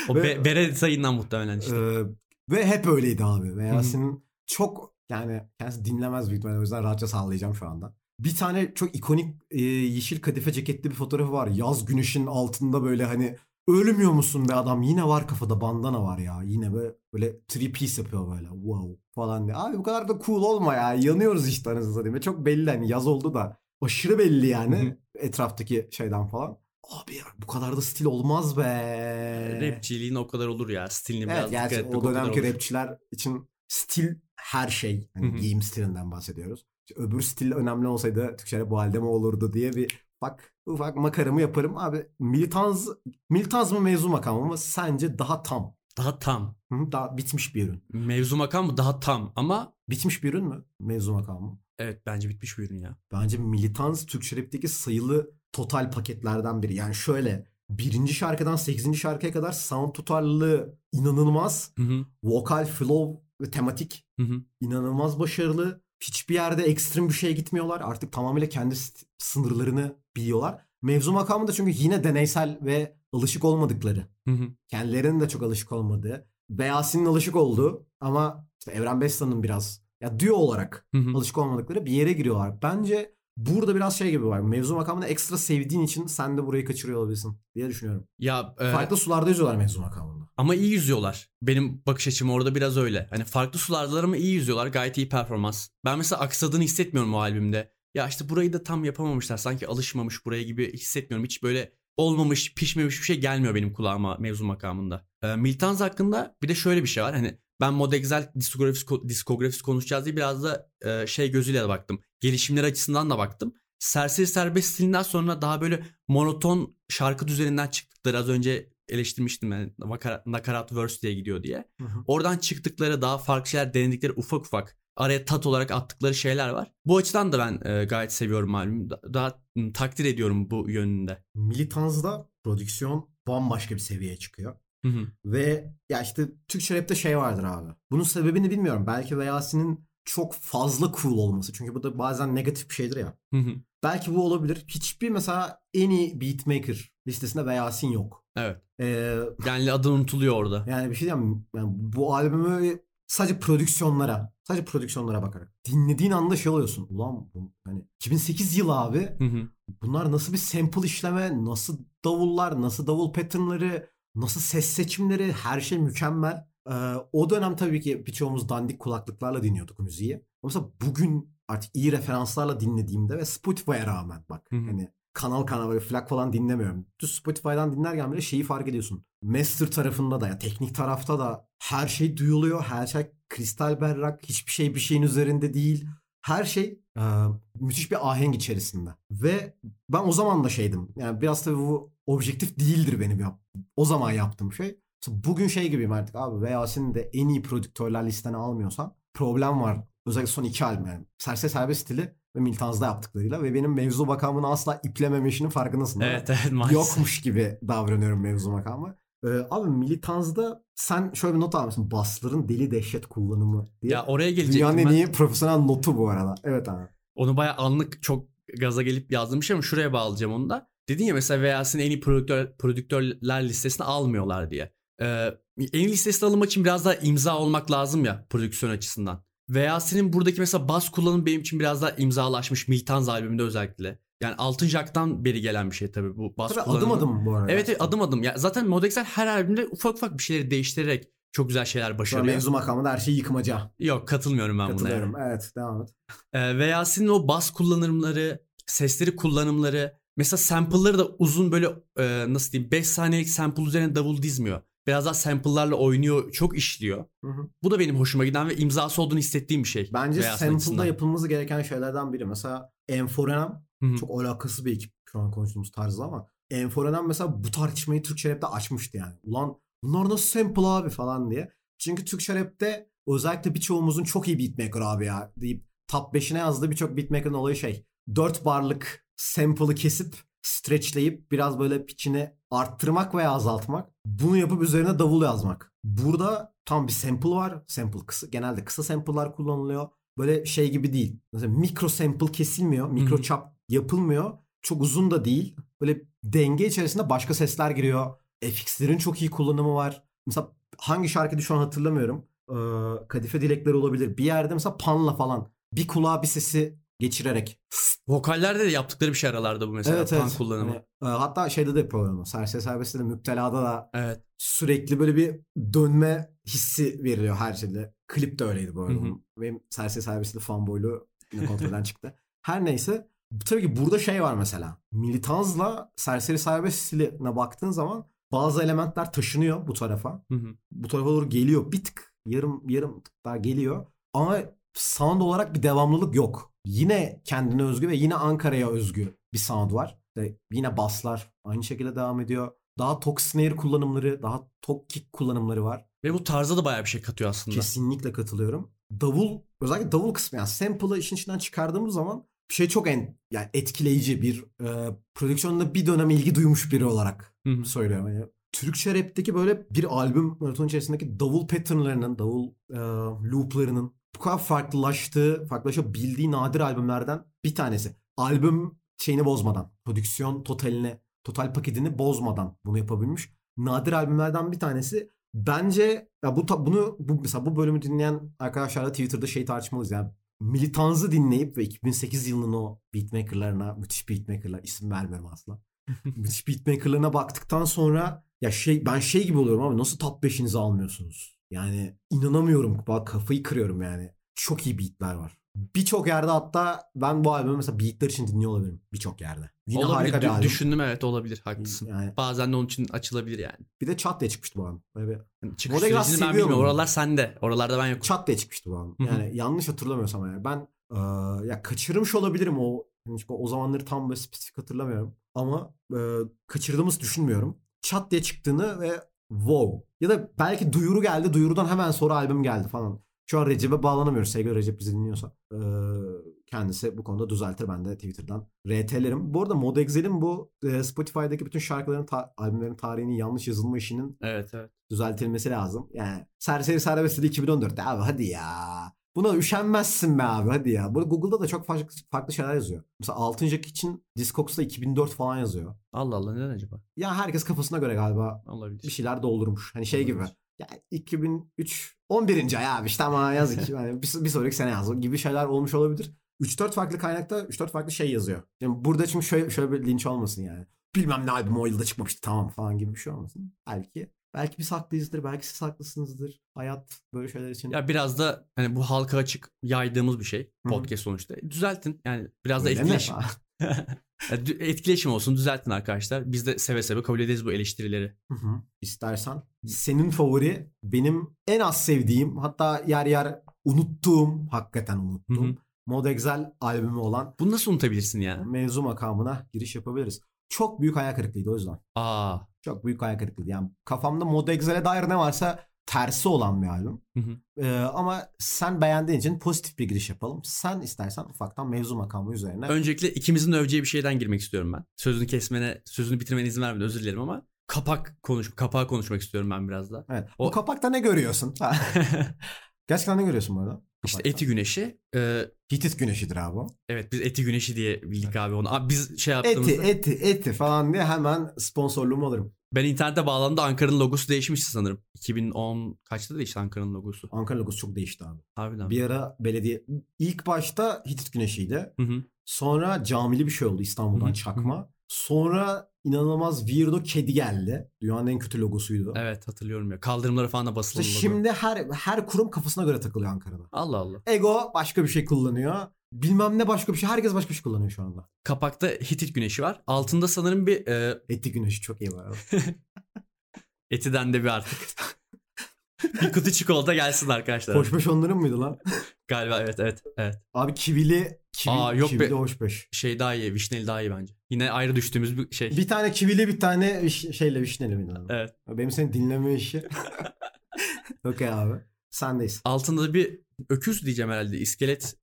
O *laughs* Ve- be- bere sayından muhtemelen işte. Ee, ve hep öyleydi abi. Ve Yasin'in çok yani kendisi dinlemez büyük ihtimalle o yüzden rahatça sallayacağım şu anda. Bir tane çok ikonik e, yeşil kadife ceketli bir fotoğrafı var. Yaz güneşin altında böyle hani ölmüyor musun be adam? Yine var kafada bandana var ya. Yine böyle, böyle three piece yapıyor böyle. Wow falan diye. Abi bu kadar da cool olma ya. Yanıyoruz işte anasını satayım. Ve çok belli hani yaz oldu da. Aşırı belli yani etraftaki şeyden falan. Abi ya bu kadar da stil olmaz be. Rapçiliğin o kadar olur ya. Stilini biraz Evet dikkat gerçi etmek o dönemki rapçiler için stil her şey. Hani Hı hı. giyim stilinden bahsediyoruz. İşte öbür stil önemli olsaydı Türkçe rap bu halde mi olurdu diye bir ufak ufak makaramı yaparım. Abi militans militans mı mevzu makamı mı sence daha tam? daha tam. Hı, daha bitmiş bir ürün. Mevzu makamı daha tam ama Bitmiş bir ürün mü? Mevzu makamı. evet bence bitmiş bir ürün ya. Bence Militans Türkçe Rap'teki sayılı total paketlerden biri. Yani şöyle birinci şarkıdan sekizinci şarkıya kadar sound tutarlılığı inanılmaz. Hı hı. Vokal, flow ve tematik Hı hı. inanılmaz başarılı. Hiçbir yerde ekstrem bir şeye gitmiyorlar. Artık tamamıyla kendi sınırlarını biliyorlar. Mevzu makamı da çünkü yine deneysel ve alışık olmadıkları. Hı hı. Kendilerinin de çok alışık olmadığı. Beyasi'nin alışık olduğu ama işte Evren Besta'nın biraz ya duo olarak Hı hı. alışık olmadıkları bir yere giriyorlar. Bence burada biraz şey gibi var. Mevzu makamını ekstra sevdiğin için sen de burayı kaçırıyor olabilirsin diye düşünüyorum. Ya e, Farklı sularda yüzüyorlar mevzu makamında. Ama iyi yüzüyorlar. Benim bakış açım orada biraz öyle. Hani farklı sulardalar ama iyi yüzüyorlar. Gayet iyi performans. Ben mesela aksadığını hissetmiyorum o albümde. Ya işte burayı da tam yapamamışlar. Sanki alışmamış buraya gibi hissetmiyorum. Hiç böyle olmamış, pişmemiş bir şey gelmiyor benim kulağıma mevzu makamında. Ee, Miltans hakkında bir de şöyle bir şey var. Hani ben Mod Excel diskografisi, diskografisi konuşacağız diye biraz da e, şey gözüyle de baktım. Gelişimler açısından da baktım. Serseri Serbest stilinden sonra daha böyle monoton şarkı düzeninden çıktıkları az önce eleştirmiştim ben nakarat, nakarat verse diye gidiyor diye. Oradan çıktıkları daha farklı şeyler denedikleri ufak ufak araya tat olarak attıkları şeyler var. Bu açıdan da ben e, gayet seviyorum albümü. Da- Daha takdir ediyorum bu yönünde. Militanz'da prodüksiyon bambaşka bir seviyeye çıkıyor. Hı hı. Ve ya işte Türkçe rapte şey vardır abi. Bunun sebebini bilmiyorum. Belki Veyasi'nin çok fazla cool olması. Çünkü bu da bazen negatif bir şeydir ya. Hı hı. Belki bu olabilir. Hiçbir mesela en iyi beatmaker listesinde Veyasin yok. Evet. Ee, Yani adı unutuluyor orada. yani bir şey diyeyim yani bu albümü sadece prodüksiyonlara sadece prodüksiyonlara bakarak dinlediğin anda şey oluyorsun. Ulan bu, hani 2008 yılı abi Hı hı. bunlar nasıl bir sample işleme, nasıl davullar, nasıl davul patternları, nasıl ses seçimleri her şey mükemmel. Ee, o dönem tabii ki birçoğumuz dandik kulaklıklarla dinliyorduk müziği. Ama mesela bugün artık iyi referanslarla dinlediğimde ve Spotify'a rağmen bak Hı hı. hani kanal kanal böyle flak falan dinlemiyorum. Düz Spotify'dan dinlerken bile şeyi fark ediyorsun. Master tarafında da ya teknik tarafta da her şey duyuluyor. Her şey kristal berrak. Hiçbir şey bir şeyin üzerinde değil. Her şey e, müthiş bir ahenk içerisinde. Ve ben o zaman da şeydim. Yani biraz tabii bu objektif değildir benim yap. O zaman yaptığım şey. Bugün şey gibiyim artık abi. Veyasi'nin de en iyi prodüktörler listene almıyorsan problem var. Özellikle son iki albüm yani. Serse Serbest stili ve Miltans'da yaptıklarıyla ve benim mevzu makamını asla iplememişinin farkındasın? Evet evet maalesef. Yokmuş gibi davranıyorum mevzu makamı. Ee, abi Militanz'da sen şöyle bir not almışsın. Basların deli dehşet kullanımı diye. Ya oraya gelecektim Dünyanın en ben. iyi profesyonel notu bu arada. Evet abi. Onu bayağı anlık çok gaza gelip bir şey ama şuraya bağlayacağım onu da. Dedin ya mesela Veyas'ın en iyi prodüktör, prodüktörler listesine almıyorlar diye. Ee, en iyi listesine alınmak için biraz daha imza olmak lazım ya prodüksiyon açısından. Veyas'ın buradaki mesela bas kullanım benim için biraz daha imzalaşmış Miltans albümünde özellikle. Yani Altın Jack'tan beri gelen bir şey tabii bu bas Tabii kullanımı. adım adım bu arada. Evet, adım adım. Ya zaten Modexel her albümde ufak ufak bir şeyleri değiştirerek çok güzel şeyler başarıyor. mevzu makamında her şey yıkmaca. Yok katılmıyorum ben buna. yani. Katılıyorum. Evet devam et. Ee, ve Yasin'in o bas kullanımları, sesleri kullanımları, mesela sample'ları da uzun böyle e, nasıl diyeyim 5 saniyelik sample üzerine davul dizmiyor. Biraz daha sample'larla oynuyor, çok işliyor. Hı hı. Bu da benim hoşuma giden ve imzası olduğunu hissettiğim bir şey. Bence Veyas'ın sample'da açısından. yapılması gereken şeylerden biri. Mesela Enforenem Hı hı. çok alakasız bir ekip şu an konuştuğumuz tarzla ama Enforenem mesela bu tartışmayı Türkçe rapte açmıştı yani. Ulan bunlar nasıl sample abi falan diye. Çünkü Türkçe rapte özellikle birçoğumuzun çok iyi beatmaker abi ya deyip top 5'ine yazdığı birçok beatmaker'ın olayı şey. 4 barlık sample'ı kesip stretchleyip biraz böyle pitch'ini arttırmak veya azaltmak. Bunu yapıp üzerine davul yazmak. Burada tam bir sample var. Sample kısa. Genelde kısa sample'lar kullanılıyor. Böyle şey gibi değil. Mesela mikro sample kesilmiyor. Mikro çap yapılmıyor. Çok uzun da değil. Böyle denge içerisinde başka sesler giriyor. FX'lerin çok iyi kullanımı var. Mesela hangi şarkıydı şu an hatırlamıyorum. Ee, Kadife Dilekleri olabilir. Bir yerde mesela panla falan. Bir kulağa bir sesi geçirerek. Vokallerde de yaptıkları bir şey aralarda bu mesela evet pan evet. kullanımı. Hani, e, hatta şeyde de yapıyorlar onu. Serseri Serbest'te de Müptela'da da Evet. sürekli böyle bir dönme hissi veriliyor her şeyde. Klip de öyleydi bu arada. Hı hı. Benim Serseri Serbest'te fanboyluğu yine kontrolden *laughs* çıktı. Her neyse. Tabii ki burada şey var mesela. Militanzla Serseri Serbest stiline baktığın zaman bazı elementler taşınıyor bu tarafa. Hı hı. Bu tarafa doğru geliyor. Bir tık yarım yarım tık daha geliyor. Ama sound olarak bir devamlılık yok. Yine kendine özgü ve yine Ankara'ya özgü bir sound var. İşte yine baslar aynı şekilde devam ediyor. Daha tok snare kullanımları, daha tok kick kullanımları var. Ve bu tarza da bayağı bir şey katıyor aslında. Kesinlikle katılıyorum. Davul, özellikle davul kısmı yani sample'ı işin içinden çıkardığımız zaman bir şey çok en yani etkileyici bir e, prodüksiyonda bir dönem ilgi duymuş biri olarak Hı hı. söylüyorum. Yani Türkçe rapteki böyle bir albüm maraton içerisindeki davul patternlarının, davul e, looplarının bu kadar farklılaştığı, farklılaşabildiği nadir albümlerden bir tanesi. Albüm şeyini bozmadan, prodüksiyon totalini, total paketini bozmadan bunu yapabilmiş. Nadir albümlerden bir tanesi. Bence ya bu bunu bu mesela bu bölümü dinleyen arkadaşlarla Twitter'da şey tartışmalıyız yani. Militanz'ı dinleyip ve 2008 yılının o beatmakerlarına, müthiş beatmakerlar isim vermiyorum asla. *laughs* müthiş beatmakerlarına baktıktan sonra ya şey ben şey gibi oluyorum abi nasıl top 5'inizi almıyorsunuz? Yani inanamıyorum. Bak kafayı kırıyorum yani. Çok iyi beatler var. Birçok yerde hatta ben bu albümü mesela beatler için dinliyor olabilirim. Birçok yerde. Yine olabilir. harika bir albüm. Düşündüm evet olabilir haklısın. Yani Bazen de onun için açılabilir yani. bir de Çat diye çıkmıştı bu albüm. Böyle bir Yani çıkış Model biraz sürecini ben bilmiyorum. Oralar sende. Oralarda ben yokum. Çat diye çıkmıştı bu albüm. Yani yanlış hatırlamıyorsam yani. Ben eee, ya kaçırmış olabilirim o yani o zamanları tam böyle spesifik hatırlamıyorum. Ama eee kaçırdığımızı düşünmüyorum. Çat diye çıktığını ve wow. Ya da belki duyuru geldi. Duyurudan hemen sonra albüm geldi falan. Şu an Recep'e bağlanamıyoruz. Sevgili Recep bizi dinliyorsa. Eee, kendisi bu konuda düzeltir. Ben de Twitter'dan RT'lerim. Bu arada Mod Excel'in bu eee, Spotify'daki bütün şarkıların, ta- albümlerin tarihinin yanlış yazılma işinin Evet evet. düzeltilmesi lazım. Yani Serseri Serbestli 2014'te abi hadi ya. Buna üşenmezsin be abi hadi ya. Burada Google'da da çok farklı, farklı şeyler yazıyor. Mesela 6. Jack için Discogs'ta 2004 falan yazıyor. Allah Allah neden acaba? Ya herkes kafasına göre galiba bir Olabilir. şeyler doldurmuş. Hani şey gibi. Olabilir. Ya 2003 11. ay abi işte ama yaz iki. Yani bir, bir sonraki sene yaz gibi şeyler olmuş olabilir. 3-4 farklı kaynakta 3-4 farklı şey yazıyor. Yani burada çünkü şöyle, şöyle bir linç olmasın yani. Bilmem ne albüm o yılda çıkmamıştı tamam falan gibi bir şey olmasın. Belki belki biz haklıyızdır. Belki siz haklısınızdır. Hayat böyle şeyler için. Ya biraz da hani bu halka açık yaydığımız bir şey podcast sonuçta. Düzeltin yani biraz da Öyle mi? etkileşim. *laughs* Etkileşim olsun düzeltin arkadaşlar. Biz de seve seve kabul ederiz bu eleştirileri. Hı hı. İstersen. Senin favori benim en az sevdiğim hatta yer yer unuttuğum hakikaten unuttuğum Hı hı. Mod Excel albümü olan Bunu nasıl unutabilirsin ya? mevzu makamına giriş yapabiliriz. Çok büyük hayal kırıklığıydı o yüzden. Aa. Çok büyük hayal kırıklığıydı. Yani kafamda Mod Excel'e dair ne varsa tersi olan bir albüm. Hı hı. Ee, ama sen beğendiğin için pozitif bir giriş yapalım. Sen istersen ufaktan mevzu makamı üzerine. Öncelikle ikimizin öveceği bir şeyden girmek istiyorum ben. Sözünü kesmene, sözünü bitirmene izin vermeden özür dilerim ama kapak konuş kapağı konuşmak istiyorum ben biraz da. evet. O- Bu kapakta ne görüyorsun? *laughs* *laughs* Gerçekten ne görüyorsun bu arada? işte eti güneşi. e, Hitit güneşidir abi o. evet biz eti güneşi diye bildik abi onu. Abi biz şey yaptığımızda Eti, eti, eti falan diye hemen sponsorluğumu alırım. ben internete bağlandığımda Ankara'nın logosu değişmişti sanırım. 2010 kaçta değişti Ankara'nın logosu? Ankara logosu çok değişti abi. Harbiden. Bir ara belediye ilk başta Hitit güneşiydi. Hı hı. Sonra camili bir şey oldu İstanbul'dan Hı hı, çakma. Sonra inanılmaz weirdo kedi geldi. Dünyanın en kötü logosuydu. Evet hatırlıyorum ya. Kaldırımlara falan da basılı İşte şimdi her her kurum kafasına göre takılıyor Ankara'da. Allah Allah. Ego başka bir şey kullanıyor. Bilmem ne başka bir şey. Herkes başka bir şey kullanıyor şu anda. Kapakta Hitit güneşi var. Altında sanırım bir e, Eti güneşi çok iyi var. *laughs* etiden de bir artık. *laughs* *laughs* bir kutu çikolata gelsin arkadaşlar. Hoşbeş onların mıydı lan? Galiba evet evet evet. Abi kivili, kivi, Aa, yok kivili be. hoşbeş. Şey daha iyi. Vişneli daha iyi bence. Yine ayrı düştüğümüz bir şey. Bir tane kivili bir tane viş- şeyle vişneli abi? Evet. Benim seni dinleme işi. *laughs* Okey abi. Sendeyiz. Altında da bir öküz diyeceğim herhalde. İskelet.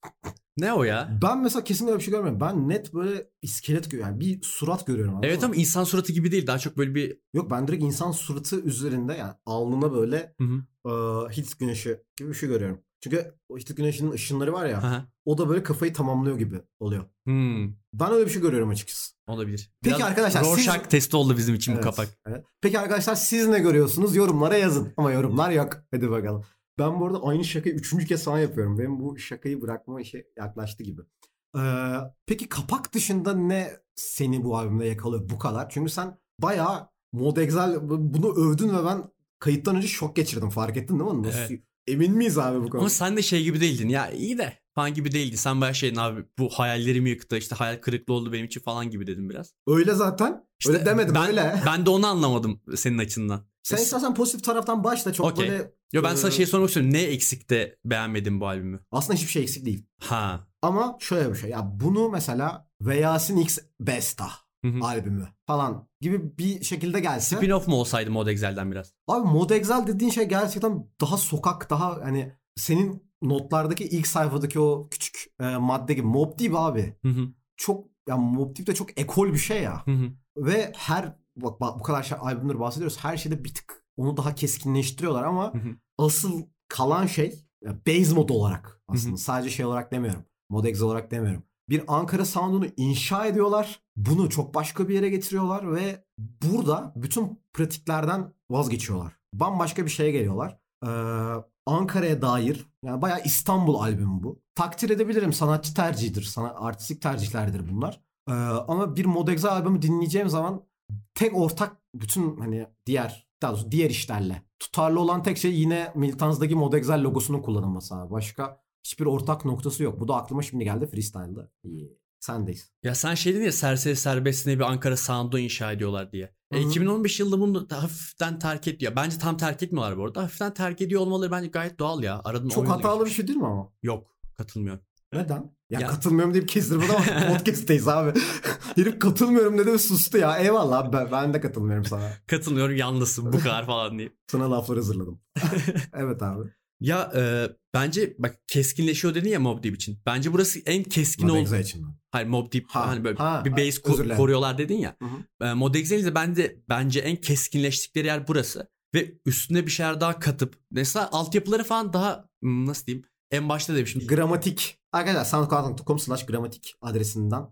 Ne o ya? Ben mesela kesin öyle bir şey görmüyorum. Ben net böyle iskelet görüyorum. Yani bir surat görüyorum. Evet mı? ama insan suratı gibi değil. Daha çok böyle bir Yok ben direkt insan suratı üzerinde yani alnına böyle Hı hı. güneşi gibi bir şey görüyorum. Çünkü o Hitit güneşinin ışınları var ya Aha. o da böyle kafayı tamamlıyor gibi oluyor. Hmm, Ben öyle bir şey görüyorum açıkçası. olabilir. Peki arkadaşlar, siz- Rorschach testi oldu bizim için Evet, bu kapak. evet. Peki arkadaşlar siz ne görüyorsunuz? Yorumlara yazın. Ama yorumlar yok. Hadi bakalım. Ben bu arada aynı şakayı üçüncü kez falan yapıyorum. Benim bu şakayı bırakma işi yaklaştı gibi. Ee, peki kapak dışında ne seni bu albümde yakalıyor bu kadar? Çünkü sen bayağı Mod Excel bunu övdün ve ben kayıttan önce şok geçirdim. Fark ettin değil mi? Nasıl? Evet. Emin miyiz abi bu konuda? Ama sen de şey gibi değildin. Ya iyi de falan gibi değildi. Sen bayağı şeyin abi bu hayallerimi yıktı. işte hayal kırıklığı oldu benim için falan gibi dedim biraz. Öyle zaten. İşte öyle demedim ben, öyle. Ben de onu anlamadım senin açından. Sen istersen pozitif taraftan başla. Çok Okey. böyle Yo ben sana şey sormak istiyorum. Ne eksik de beğenmedin bu albümü? aslında hiçbir şey eksik değil. Ha. Ama şöyle bir şey. Ya bunu mesela Veyasin X Besta albümü falan gibi bir şekilde gelse. Spin-off mu olsaydı Mod Excel'den biraz? Abi Mod Excel dediğin şey gerçekten daha sokak daha hani senin notlardaki ilk sayfadaki o küçük e, madde gibi Mob Deep abi. Hı hı. Çok ya Mob Deep de çok ekol bir şey ya. Hı hı. Ve her bak, bak bu kadar şey, albümleri bahsediyoruz. Her şeyde bir tık onu daha keskinleştiriyorlar ama Hı hı. asıl kalan şey base mod olarak aslında. Hı hı. Sadece şey olarak demiyorum. Mod Excel olarak demiyorum. Bir Ankara sound'unu inşa ediyorlar. Bunu çok başka bir yere getiriyorlar ve burada bütün pratiklerden vazgeçiyorlar. Bambaşka bir şeye geliyorlar. Ee, Ankara'ya dair yani bayağı İstanbul albümü bu. Takdir edebilirim sanatçı tercihidir. Sana artistik tercihlerdir bunlar. Ee, ama bir Mod Excel albümü dinleyeceğim zaman tek ortak bütün hani diğer daha doğrusu diğer işlerle tutarlı olan tek şey yine Militanz'daki Mod Excel logosunun kullanılması abi. Başka hiçbir ortak noktası yok. Bu da aklıma şimdi geldi freestyle'da. Sendeyiz. Ya sen şey dedin ya serseri serbestine bir Ankara Sound'u inşa ediyorlar diye. E, Hı hı. 2015 yılında bunu hafiften terk ediyor. Bence tam terk etmiyorlar bu arada. Hafiften terk ediyor olmaları bence gayet doğal ya. Aradan Çok hatalı bir geçmiş. şey değil mi ama? Yok katılmıyorum. Neden? Ya, Ya- katılmıyorum deyip kestirmedi ama *laughs* podcast'teyiz abi. *laughs* Herif katılmıyorum dedi ve sustu ya. Eyvallah ben, ben de katılmıyorum sana. Katılmıyorum yalnızsın bu kadar falan diye. Sana laflar hazırladım. *laughs* evet abi. Ya e, bence bak keskinleşiyor dedin ya Mob Deep için. Bence burası en keskin Mod ol. Excel için mi? Hayır Mob Deep Ha, hani böyle ha, bir base ko- koruyorlar dedin ya. Hı E, Mod Excel'in de bence, bence en keskinleştikleri yer burası. Ve üstüne bir şeyler daha katıp mesela altyapıları falan daha hmm, nasıl diyeyim en başta demiştim. Gramatik. Arkadaşlar soundcloud.com slash gramatik adresinden.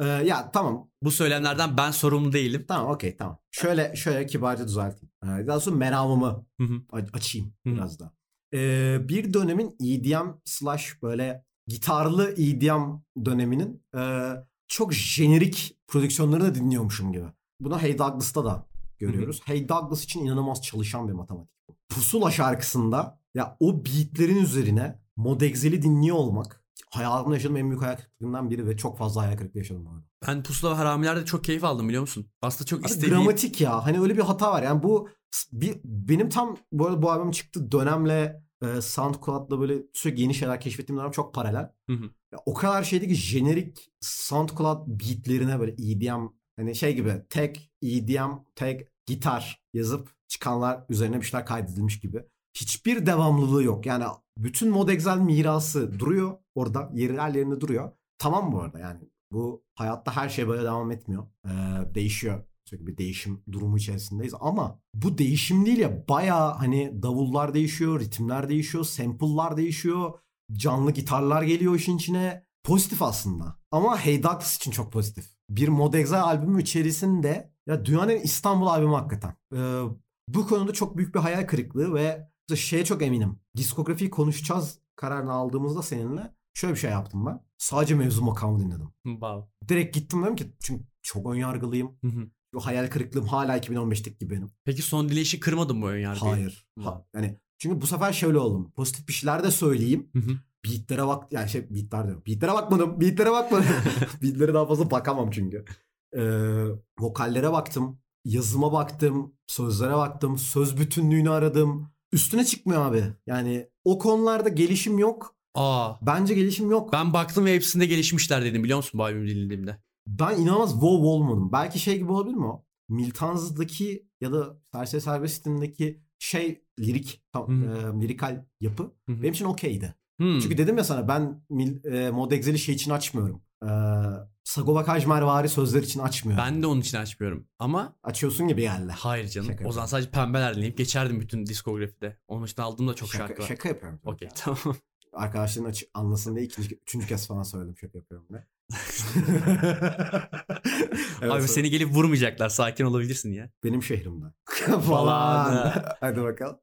Ee, ya tamam. Bu söylemlerden ben sorumlu değilim. Tamam okey tamam. Şöyle şöyle kibarca düzelteyim. Ee, daha sonra meramımı Hı hı. açayım Hı. biraz da. Ee, bir dönemin EDM slash böyle gitarlı EDM döneminin e, çok jenerik prodüksiyonlarını dinliyormuşum gibi. Bunu Hey Douglas'ta da görüyoruz. Hey Douglas için inanılmaz çalışan bir matematik bu. Pusula şarkısında ya o beatlerin üzerine Mod Excel'i dinliyor olmak hayatımda yaşadığım en büyük hayal kırıklığından biri ve çok fazla hayal kırıklığı yaşadım bu arada. Ben Pusula Haramiler'de çok keyif aldım biliyor musun? Aslında çok istediğim... Gramatik ya. Hani öyle bir hata var. Yani bu bir, benim tam bu arada bu albüm çıktı dönemle e, SoundCloud'la böyle sürekli yeni şeyler keşfettiğim dönem çok paralel. Hı hı. Ya o kadar şeydi ki jenerik SoundCloud beatlerine böyle EDM hani şey gibi tek EDM tek gitar yazıp çıkanlar üzerine bir şeyler kaydedilmiş gibi. Hiçbir devamlılığı yok. Yani bütün Mod Excel mirası duruyor orada. Yerler yerinde duruyor. Tamam bu arada yani. Bu hayatta her şey böyle devam etmiyor. Ee, değişiyor. Sürekli bir değişim durumu içerisindeyiz. Ama bu değişim değil ya. Baya hani davullar değişiyor, ritimler değişiyor, sample'lar değişiyor. Canlı gitarlar geliyor işin içine. Pozitif aslında. Ama Hey Douglas için çok pozitif. Bir Mod Exile albümü içerisinde ya dünyanın İstanbul albümü hakikaten. Ee, bu konuda çok büyük bir hayal kırıklığı ve şeye çok eminim. Diskografiyi konuşacağız kararını aldığımızda seninle şöyle bir şey yaptım ben. Sadece mevzu makamı dinledim. Wow. Direkt gittim dedim ki çünkü çok önyargılıyım. Hı hı. Bu hayal kırıklığım hala 2015'teki gibi benim. Peki son dileyişi kırmadın mı ön yargıyı? Hayır. Wow. Ha, yani çünkü bu sefer şöyle oldum. Pozitif bir şeyler de söyleyeyim. Hı hı. Beatlere bak yani şey beatler diyorum. Beatlere bakmadım. Beatlere bakmadım. *laughs* *laughs* Beatlere daha fazla bakamam çünkü. Ee, vokallere baktım. Yazıma baktım. Sözlere baktım. Söz bütünlüğünü aradım. Üstüne çıkmıyor abi. Yani o konularda gelişim yok. Aa. Bence gelişim yok. Ben baktım ve hepsinde gelişmişler dedim biliyor musun bu albümü dinlediğimde? Ben inanılmaz wow olmadım. Belki şey gibi olabilir mi o? Miltans'daki ya da Serseri Serbest'indeki şey lirik, tam, e, lirikal yapı Hı hı. benim için okeydi. Hmm. Çünkü dedim ya sana ben e, Mod Excel'i şey için açmıyorum. E, Sagopa Kajmervari sözler için açmıyorum. Ben de onun için açmıyorum. Ama Açıyorsun gibi geldi. hayır canım. Şaka o zaman sadece pembeler dinleyip geçerdim bütün diskografide. Onun için aldığımda çok şaka, şarkı var. şaka yapıyorum. Okey *laughs* tamam. Arkadaşların açı, anlasın diye ikinci, üçüncü kez falan söyledim şaka yapıyorum diye. *laughs* Evet, Abi sonra- seni gelip vurmayacaklar. Sakin olabilirsin ya. Benim şehrimde. Falan. *laughs* Hadi bakalım.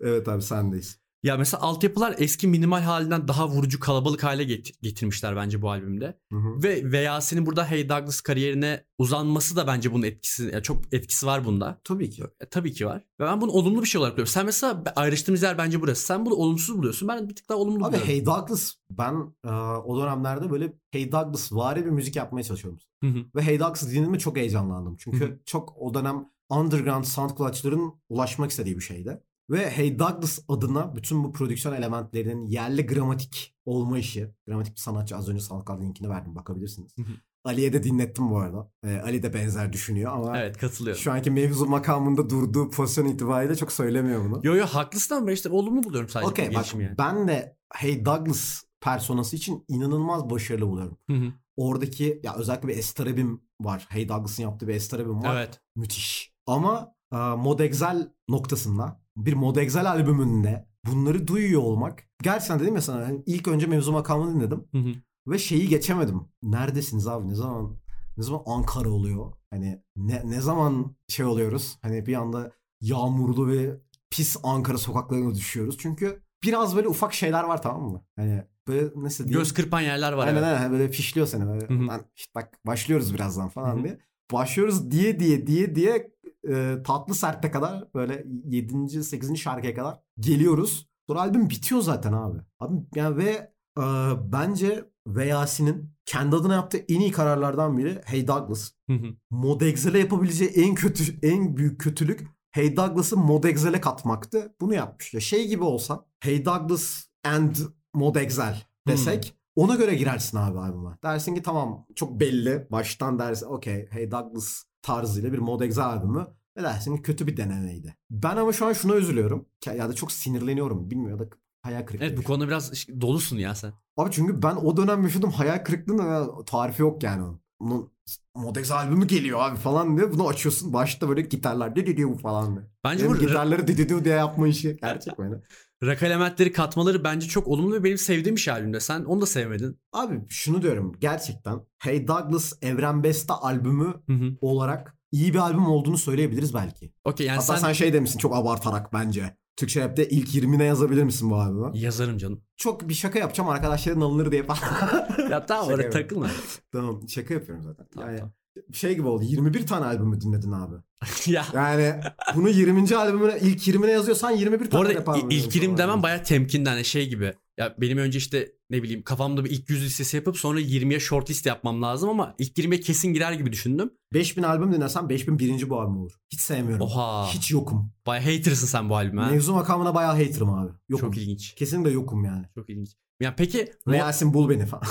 evet abi sendeyiz. Ya mesela altyapılar eski minimal halinden daha vurucu kalabalık hale get- getirmişler bence bu albümde. Hı hı. Ve Veyasin'in burada Hey Douglas kariyerine uzanması da bence bunun etkisi ya çok etkisi var bunda. Tabii ki. E, tabii ki var. Ve ben bunu olumlu bir şey olarak görüyorum. Sen mesela ayrıştığımız yer bence burası. Sen bunu olumsuz buluyorsun. Ben bir tık daha olumlu Abi buluyorum. Hey Douglas ben e, o dönemlerde böyle Hey Douglas vari bir müzik yapmaya çalışıyorum. Hı hı. Ve Hey Douglas dinlediğimde çok heyecanlandım. Çünkü Hı hı. çok o dönem underground soundcloudçıların ulaşmak istediği bir şeydi. Ve Hey Douglas adına bütün bu prodüksiyon elementlerinin yerli gramatik olma işi. Gramatik bir sanatçı az önce SoundCloud linkini verdim bakabilirsiniz. Ali'ye de dinlettim bu arada. Ee, Ali de benzer düşünüyor ama Evet katılıyorum. şu anki mevzu makamında durduğu pozisyon itibariyle çok söylemiyor bunu. Yo yo haklısın ama ben işte olumlu buluyorum sadece Okey bu bak yani. ben de Hey Douglas personası için inanılmaz başarılı buluyorum. Hı hı. Oradaki ya özellikle bir Estarabim var. Hey Douglas'ın yaptığı bir Estarabim var. Evet. Müthiş. Ama e, Mod Excel noktasında bir Mod Excel albümünde bunları duyuyor olmak gerçekten dedim ya sana hani ilk önce mevzu makamını dinledim Hı hı. ve şeyi geçemedim. Neredesiniz abi? Ne zaman ne zaman Ankara oluyor? Hani ne ne zaman şey oluyoruz? Hani bir anda yağmurlu ve pis Ankara sokaklarına düşüyoruz. Çünkü biraz böyle ufak şeyler var tamam mı? Hani böyle nasıl diyeyim? Göz kırpan yerler var. Aynen evet. aynen böyle fişliyor seni böyle. Hı hı. Lan işte bak başlıyoruz birazdan falan Hı hı. diye. Başlıyoruz diye diye diye diye e, tatlı sertte kadar böyle 7. 8. şarkıya kadar geliyoruz. Sonra albüm bitiyor zaten abi. Abi yani ve e, bence ve Yasin'in kendi adına yaptığı en iyi kararlardan biri Hey Douglas. Hı hı. Mod Excel'e yapabileceği en kötü en büyük kötülük Hey Douglas'ı Mod Excel'e katmaktı. Bunu yapmış. Ya şey gibi olsa Hey Douglas and Mod Excel desek ona göre girersin abi albüme. Dersin ki tamam çok belli. Baştan dersin okey Hey Douglas tarzıyla bir Mod Excel albümü. Ve dersin ki kötü bir denemeydi. Ben ama şu an şuna üzülüyorum. Ya da çok sinirleniyorum. Bilmiyorum ya da hayal kırıklığı. Evet bu konuda biraz dolusun ya sen. Abi çünkü ben o dönem yaşadım hayal kırıklığında ve tarifi yok yani onun. Bunun Modex albümü geliyor abi falan diye bunu açıyorsun. Başta böyle gitarlar dididiu falan diye. Bence Benim bu gitarları dididiu diye yapma işi. Gerçek böyle. Rock elementleri katmaları bence çok olumlu ve benim sevdiğim bir şey albümde. Sen onu da sevmedin. Abi şunu diyorum gerçekten Hey Douglas Evren Beste albümü Hı hı. olarak iyi bir albüm olduğunu söyleyebiliriz belki. Okey yani Hatta sen... sen... şey demişsin çok abartarak bence. Türkçe rapte ilk 20'ne yazabilir misin bu albümü? Yazarım canım. Çok bir şaka yapacağım arkadaşların alınır diye falan. *laughs* Ya tamam Şaka oraya yapıyorum. takılma. tamam şaka yapıyorum zaten. Tamam, yani tamam. Şey gibi oldu 21 tane albümü dinledin abi. *laughs* ya Yani bunu 20. albümüne ilk 20'ne yazıyorsan 21 bu tane arada rap albümü i- ilk yazıyorsun ilim falan. demem baya temkinli hani şey gibi. Ya benim önce işte ne bileyim kafamda bir ilk 100 listesi yapıp sonra 20'ye short list yapmam lazım ama ilk 20'ye kesin girer gibi düşündüm. 5000 albüm dinlersen 5000 birinci bu albüm olur. Hiç sevmiyorum. Oha. Hiç yokum. Baya hatersın sen bu albüme. Mevzu makamına bayağı haterım abi. Yokum. Çok ilginç. Kesinlikle yokum yani. Çok ilginç. Ya peki Ve Mo- Yasin bul beni falan.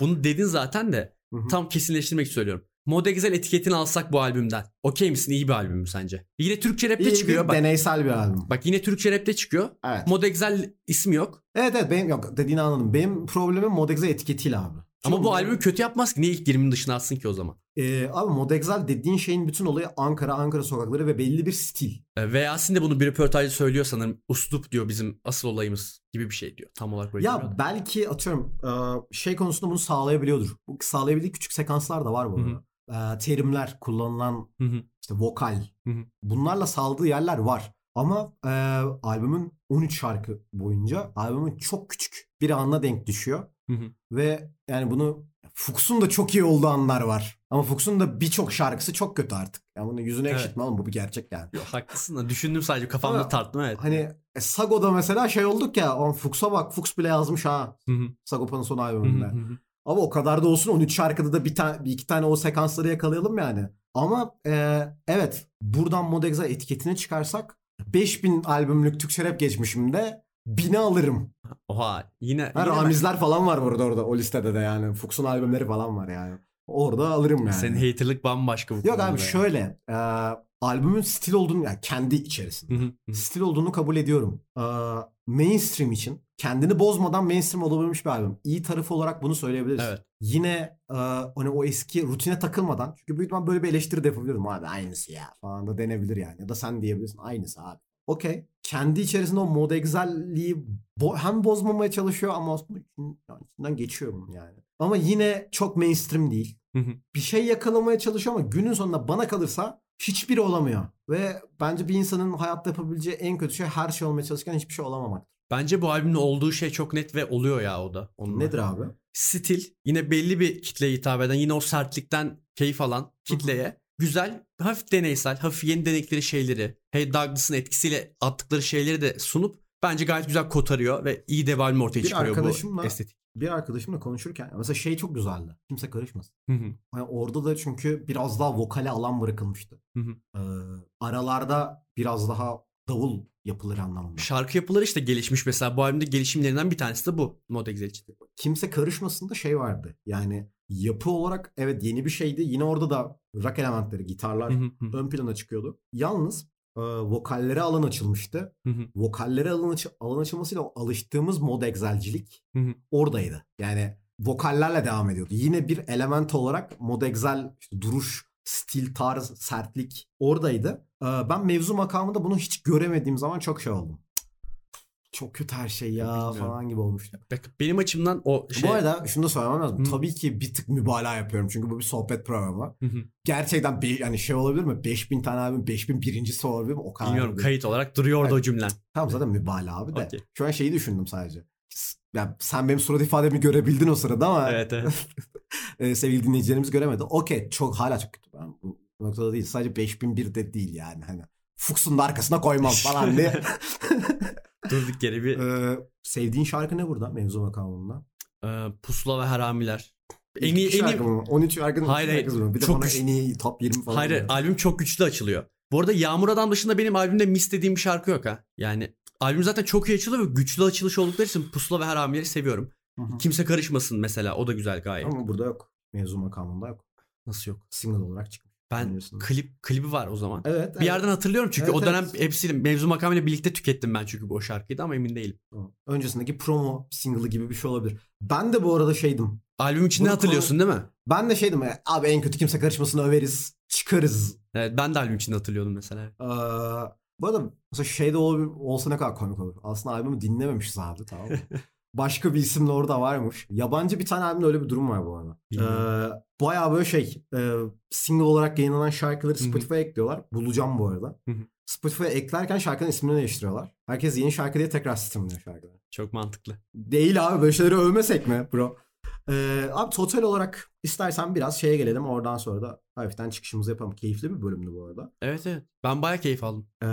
bunu dedin zaten de Hı hı. tam kesinleştirmek söylüyorum. Moda Güzel etiketini alsak bu albümden. Okey misin? İyi bir albüm mü sence? Yine Türkçe rapte İyi çıkıyor. bir Bak, deneysel bir albüm. bak yine Türkçe rapte çıkıyor. Evet. Moda Güzel ismi yok. evet evet benim yok dediğini anladım. Benim problemim Modexe etiketiyle abi. Ama bu albümü kötü yapmaz ki. Niye ilk 20'nin dışına atsın ki o zaman? Ee, abi Modexal dediğin şeyin bütün olayı Ankara, Ankara sokakları ve belli bir stil. Ee, Ve de bunu bir röportajda söylüyor sanırım. Uslup diyor bizim asıl olayımız gibi bir şey diyor. Tam olarak böyle Ya demiyor da. belki atıyorum e, şey konusunda bunu sağlayabiliyordur. Bu sağlayabildiği küçük sekanslar da var bu arada. E, terimler, kullanılan Hı hı. işte vokal. Hı. Bunlarla saldığı yerler var. Ama e, albümün 13 şarkı boyunca albümün çok küçük bir anına denk düşüyor. Hı hı. Ve yani bunu Fuchs'un da çok iyi olduğu anlar var. Ama Fuchs'un da birçok şarkısı çok kötü artık. Yani bunu yüzüne Evet. ekşitme oğlum bu bir gerçek yani. Yok, haklısın da düşündüm sadece kafamda tarttım evet. Hani e, Sago'da mesela şey olduk ya. On Fuchs'a bak. Fuchs bile yazmış ha. Sagopa'nın son albümünde. Ama o kadar da olsun 13 şarkıda da bir tane bir iki tane o sekansları yakalayalım yani. Ama e, evet buradan Modexa etiketini çıkarsak 5000 albümlük Türkçe rap geçmişimde 1000'i alırım. Oha yine, Ha, yine ben- Ramizler falan var burada orada o listede de yani. Fuchs'un albümleri falan var yani. Orada alırım yani. senin haterlık bambaşka bu Yok abi ya. şöyle e, albümün stil olduğunu yani kendi içerisinde. Stil olduğunu kabul ediyorum. Ee, mainstream için kendini bozmadan mainstream olabilmiş bir albüm. İyi tarafı olarak bunu söyleyebiliriz. Evet. Yine e, hani o eski rutine takılmadan çünkü büyük ihtimal böyle bir eleştiri de yapabilirim. Abi aynısı ya falan da denebilir yani. Ya da sen diyebilirsin aynısı abi. Okey. Kendi içerisinde o mod egzelliği bo- hem bozmamaya çalışıyor ama aslında içinden geçiyor bunun yani. Ama yine çok mainstream değil. Bir şey yakalamaya çalışıyor ama günün sonunda bana kalırsa hiçbiri olamıyor. Ve bence bir insanın hayatta yapabileceği en kötü şey her şey olmaya çalışırken hiçbir şey olamamak. Bence bu albümde olduğu şey çok net ve oluyor ya o da. Onunla. Nedir abi? Stil yine belli bir kitleye hitap eden yine o sertlikten keyif alan kitleye güzel hafif deneysel hafif yeni denekleri şeyleri Hey Douglas'ın etkisiyle attıkları şeyleri de sunup bence gayet güzel kotarıyor ve iyi de bir albüm ortaya Bir çıkarıyor bu arkadaşımla- estetik. Bir arkadaşımla konuşurken mesela şey çok güzeldi. Kimse karışmasın. Hı hı. Yani orada da çünkü biraz daha vokale alan bırakılmıştı. Hı hı. Ee, aralarda biraz daha davul yapılır anlamında. Şarkı yapıları işte gelişmiş mesela bu albümde gelişimlerinden bir tanesi de bu Mod Excel için. Kimse karışmasın da şey vardı. Yani yapı olarak evet yeni bir şeydi. Yine orada da rock elementleri, gitarlar ön plana çıkıyordu. Yalnız e, vokallere alan açılmıştı. Vokallere alan, açı- alan açılmasıyla alıştığımız mod egzelcilik oradaydı. Yani vokallerle devam ediyordu. Yine bir element olarak mod egzel işte duruş, stil, tarz, sertlik oradaydı. Ee, ben mevzu makamında bunu hiç göremediğim zaman çok şey oldum. Çok kötü her şey ya Bilmiyorum. falan gibi olmuştu. Bak, Benim açımdan o şey... Bu arada şunu da söylemem lazım. Hı. Tabii ki bir tık mübalağa yapıyorum. Çünkü bu bir sohbet programı. Hı hı. Gerçekten bir, yani şey olabilir mi? 5000 tane albüm 5000 birincisi olabilir mi? O kadar. Bilmiyorum değil. kayıt olarak duruyordu Evet. o cümlen. Tamam zaten mübalağa abi de. Okey. Şu an şeyi düşündüm sadece. S- Ya sen benim surat ifademi görebildin o sırada ama Evet evet. *laughs* e, sevgili dinleyicilerimiz göremedi. Okey çok hala çok kötü. Ben bu noktada değil. Sadece 5001 de değil yani. Hani Fuchs'un da arkasına koymam falan diye. *laughs* Durduk yere bir Ee, sevdiğin şarkı ne burada mevzu makamında? e, pusula ve haramiler. En iyi, en iyi, şarkı mı? 13 şarkının Hayır, şarkısı mı? Bir de Çok bana en iyi top 20 falan. Hayır diyor. albüm çok güçlü açılıyor. Bu arada Yağmur Adam dışında benim albümde mis dediğim bir şarkı yok ha. Yani albüm zaten çok iyi açılıyor ve güçlü açılış oldukları için Pusula ve Haramileri seviyorum. Hı hı. Kimse karışmasın mesela o da güzel gayet. Ama burada yok. Mevzu makamında yok. Nasıl yok? Single olarak çıkmış. Ben Biliyorsun. klip klibi var o zaman. Evet. Bir yerden hatırlıyorum çünkü Evet, o dönem evet. hepsiyle mevzu makamıyla birlikte tükettim ben çünkü bu o şarkıyı da ama emin değilim. Öncesindeki promo single'ı gibi bir şey olabilir. Ben de bu arada şeydim. Albüm içinde Bunu hatırlıyorsun değil mi? Ben de şeydim. ya, Abi en kötü kimse karışmasın överiz. Çıkarız. Evet ben de albüm içinde hatırlıyordum mesela. Ee, bu arada mesela şey de olsa ne kadar komik olur. Aslında albümü dinlememişiz abi tamam mı? *laughs* Başka bir isim de orada varmış. Yabancı bir tane albümde öyle bir durum var bu arada. Ee, bayağı böyle şey e, single olarak yayınlanan şarkıları. Spotify'a ekliyorlar. Bulacağım bu arada. Spotify'a eklerken şarkının ismini değiştiriyorlar. Herkes yeni şarkı diye tekrar streamliyor şarkıları. Çok mantıklı. Değil abi böyle şeyleri övmesek mi bro? Ee, abi total olarak istersen biraz şeye gelelim. Oradan sonra da hafiften çıkışımızı yapalım. Keyifli bir bölümdü bu arada. Evet evet. Ben bayağı keyif aldım. Ee,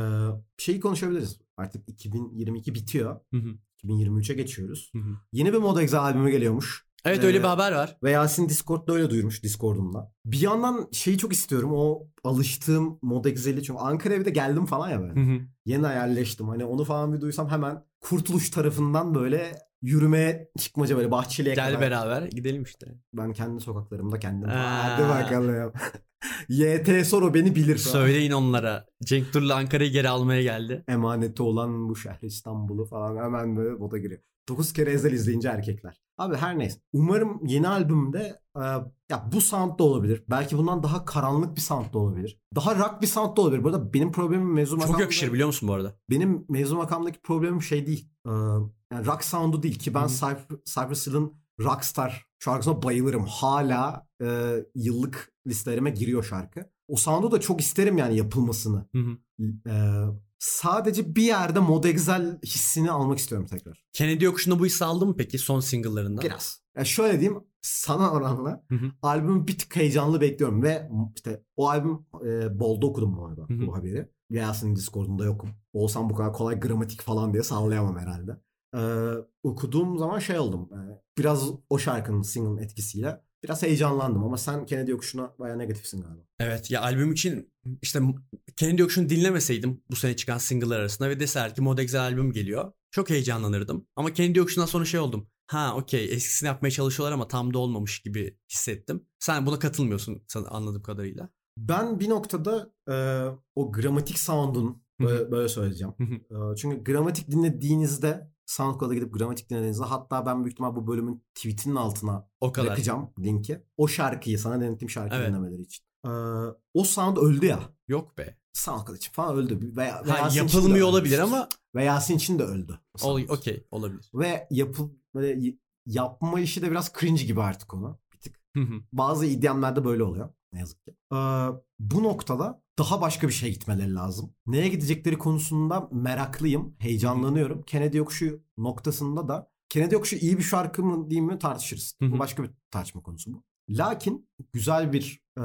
şeyi konuşabiliriz. Artık 2022 bitiyor. Hı hı. 2023'e geçiyoruz. Hı hı. Yeni bir Mod Exe albümü geliyormuş. Evet Ee, öyle bir haber var. Ve Yasin Discord'da öyle duyurmuş Discord'umda. Bir yandan şeyi çok istiyorum. O alıştığım Mod Exe'li. Çünkü Ankara'ya bir de geldim falan ya ben. Hı hı. Yeni yerleştim. Hani onu falan bir duysam hemen Kurtuluş tarafından böyle yürümeye çıkmaca böyle Bahçeli'ye Gel kadar. beraber gidelim işte. Ben kendi sokaklarımda kendim. Aa. Hadi bakalım. *laughs* YT soru beni bilir. Söyleyin onlara. Cenk Dur'la Ankara'yı geri almaya geldi. Emaneti olan bu şehir İstanbul'u falan hemen böyle moda giriyor. 9 kere ezel izleyince erkekler. Abi her neyse. Umarım yeni albümde e, ya bu sound da olabilir. Belki bundan daha karanlık bir sound da olabilir. Daha rock bir sound da olabilir. Bu arada benim problemim mevzu Çok makamda- yakışır biliyor musun bu arada? Benim mevzu makamdaki problemim şey değil. E, yani rock sound'u değil ki ben. Cypher, Cypress Hill'in Rockstar şarkısına bayılırım. Hala e, yıllık listelerime giriyor şarkı. O sound'u da çok isterim yani yapılmasını. Hı hı. Ee, sadece bir yerde Mod Excel hissini almak istiyorum tekrar. Kennedy Yokuşu'nda bu hissi aldın mı peki son single'larından? Biraz. Ya şöyle diyeyim sana oranla Hı hı. albümü bir tık heyecanlı bekliyorum ve işte o albüm e, Bol'da okudum bu arada Hı hı. bu haberi. Yasin'in Discord'unda yokum. Olsam bu kadar kolay gramatik falan diye sallayamam herhalde. Ee, okuduğum zaman şey oldum. e, biraz o şarkının single'ın etkisiyle biraz heyecanlandım ama sen Kennedy Yokuşu'na bayağı negatifsin galiba. Evet ya albüm için işte Kennedy Yokuşu'nu dinlemeseydim bu sene çıkan single'lar arasında ve deseler ki Mod Excel albüm geliyor. Çok heyecanlanırdım. Ama Kennedy Yokuşu'ndan sonra şey oldum. Ha okey eskisini yapmaya çalışıyorlar ama tam da olmamış gibi hissettim. Sen buna katılmıyorsun anladığım kadarıyla. Ben bir noktada e, o gramatik sound'un böyle, böyle söyleyeceğim. E, çünkü gramatik dinlediğinizde SoundCloud'a gidip gramatik dinlediğinizde hatta ben büyük ihtimal bu bölümün tweetinin altına O kadar. bırakacağım linki. O şarkıyı sana denettiğim şarkıyı Evet. dinlemeleri için. E, o sound öldü ya. Yok be. SoundCloud için falan öldü. Veya, veya Ha, yapılmıyor olabilir ama Ve Yasin için de öldü. ol- okey olabilir. Ve yapı, böyle yapma işi de biraz cringe gibi artık onu. Bir tık. Bazı EDM'lerde böyle oluyor. Ne yazık ki. Ee, bu noktada daha başka bir şeye gitmeleri lazım. Neye gidecekleri konusunda meraklıyım. Heyecanlanıyorum. Kennedy Yokuşu noktasında da Kennedy Yokuşu iyi bir şarkı mı değil mi tartışırız. Bu başka bir tartışma konusu bu. Lakin güzel bir e,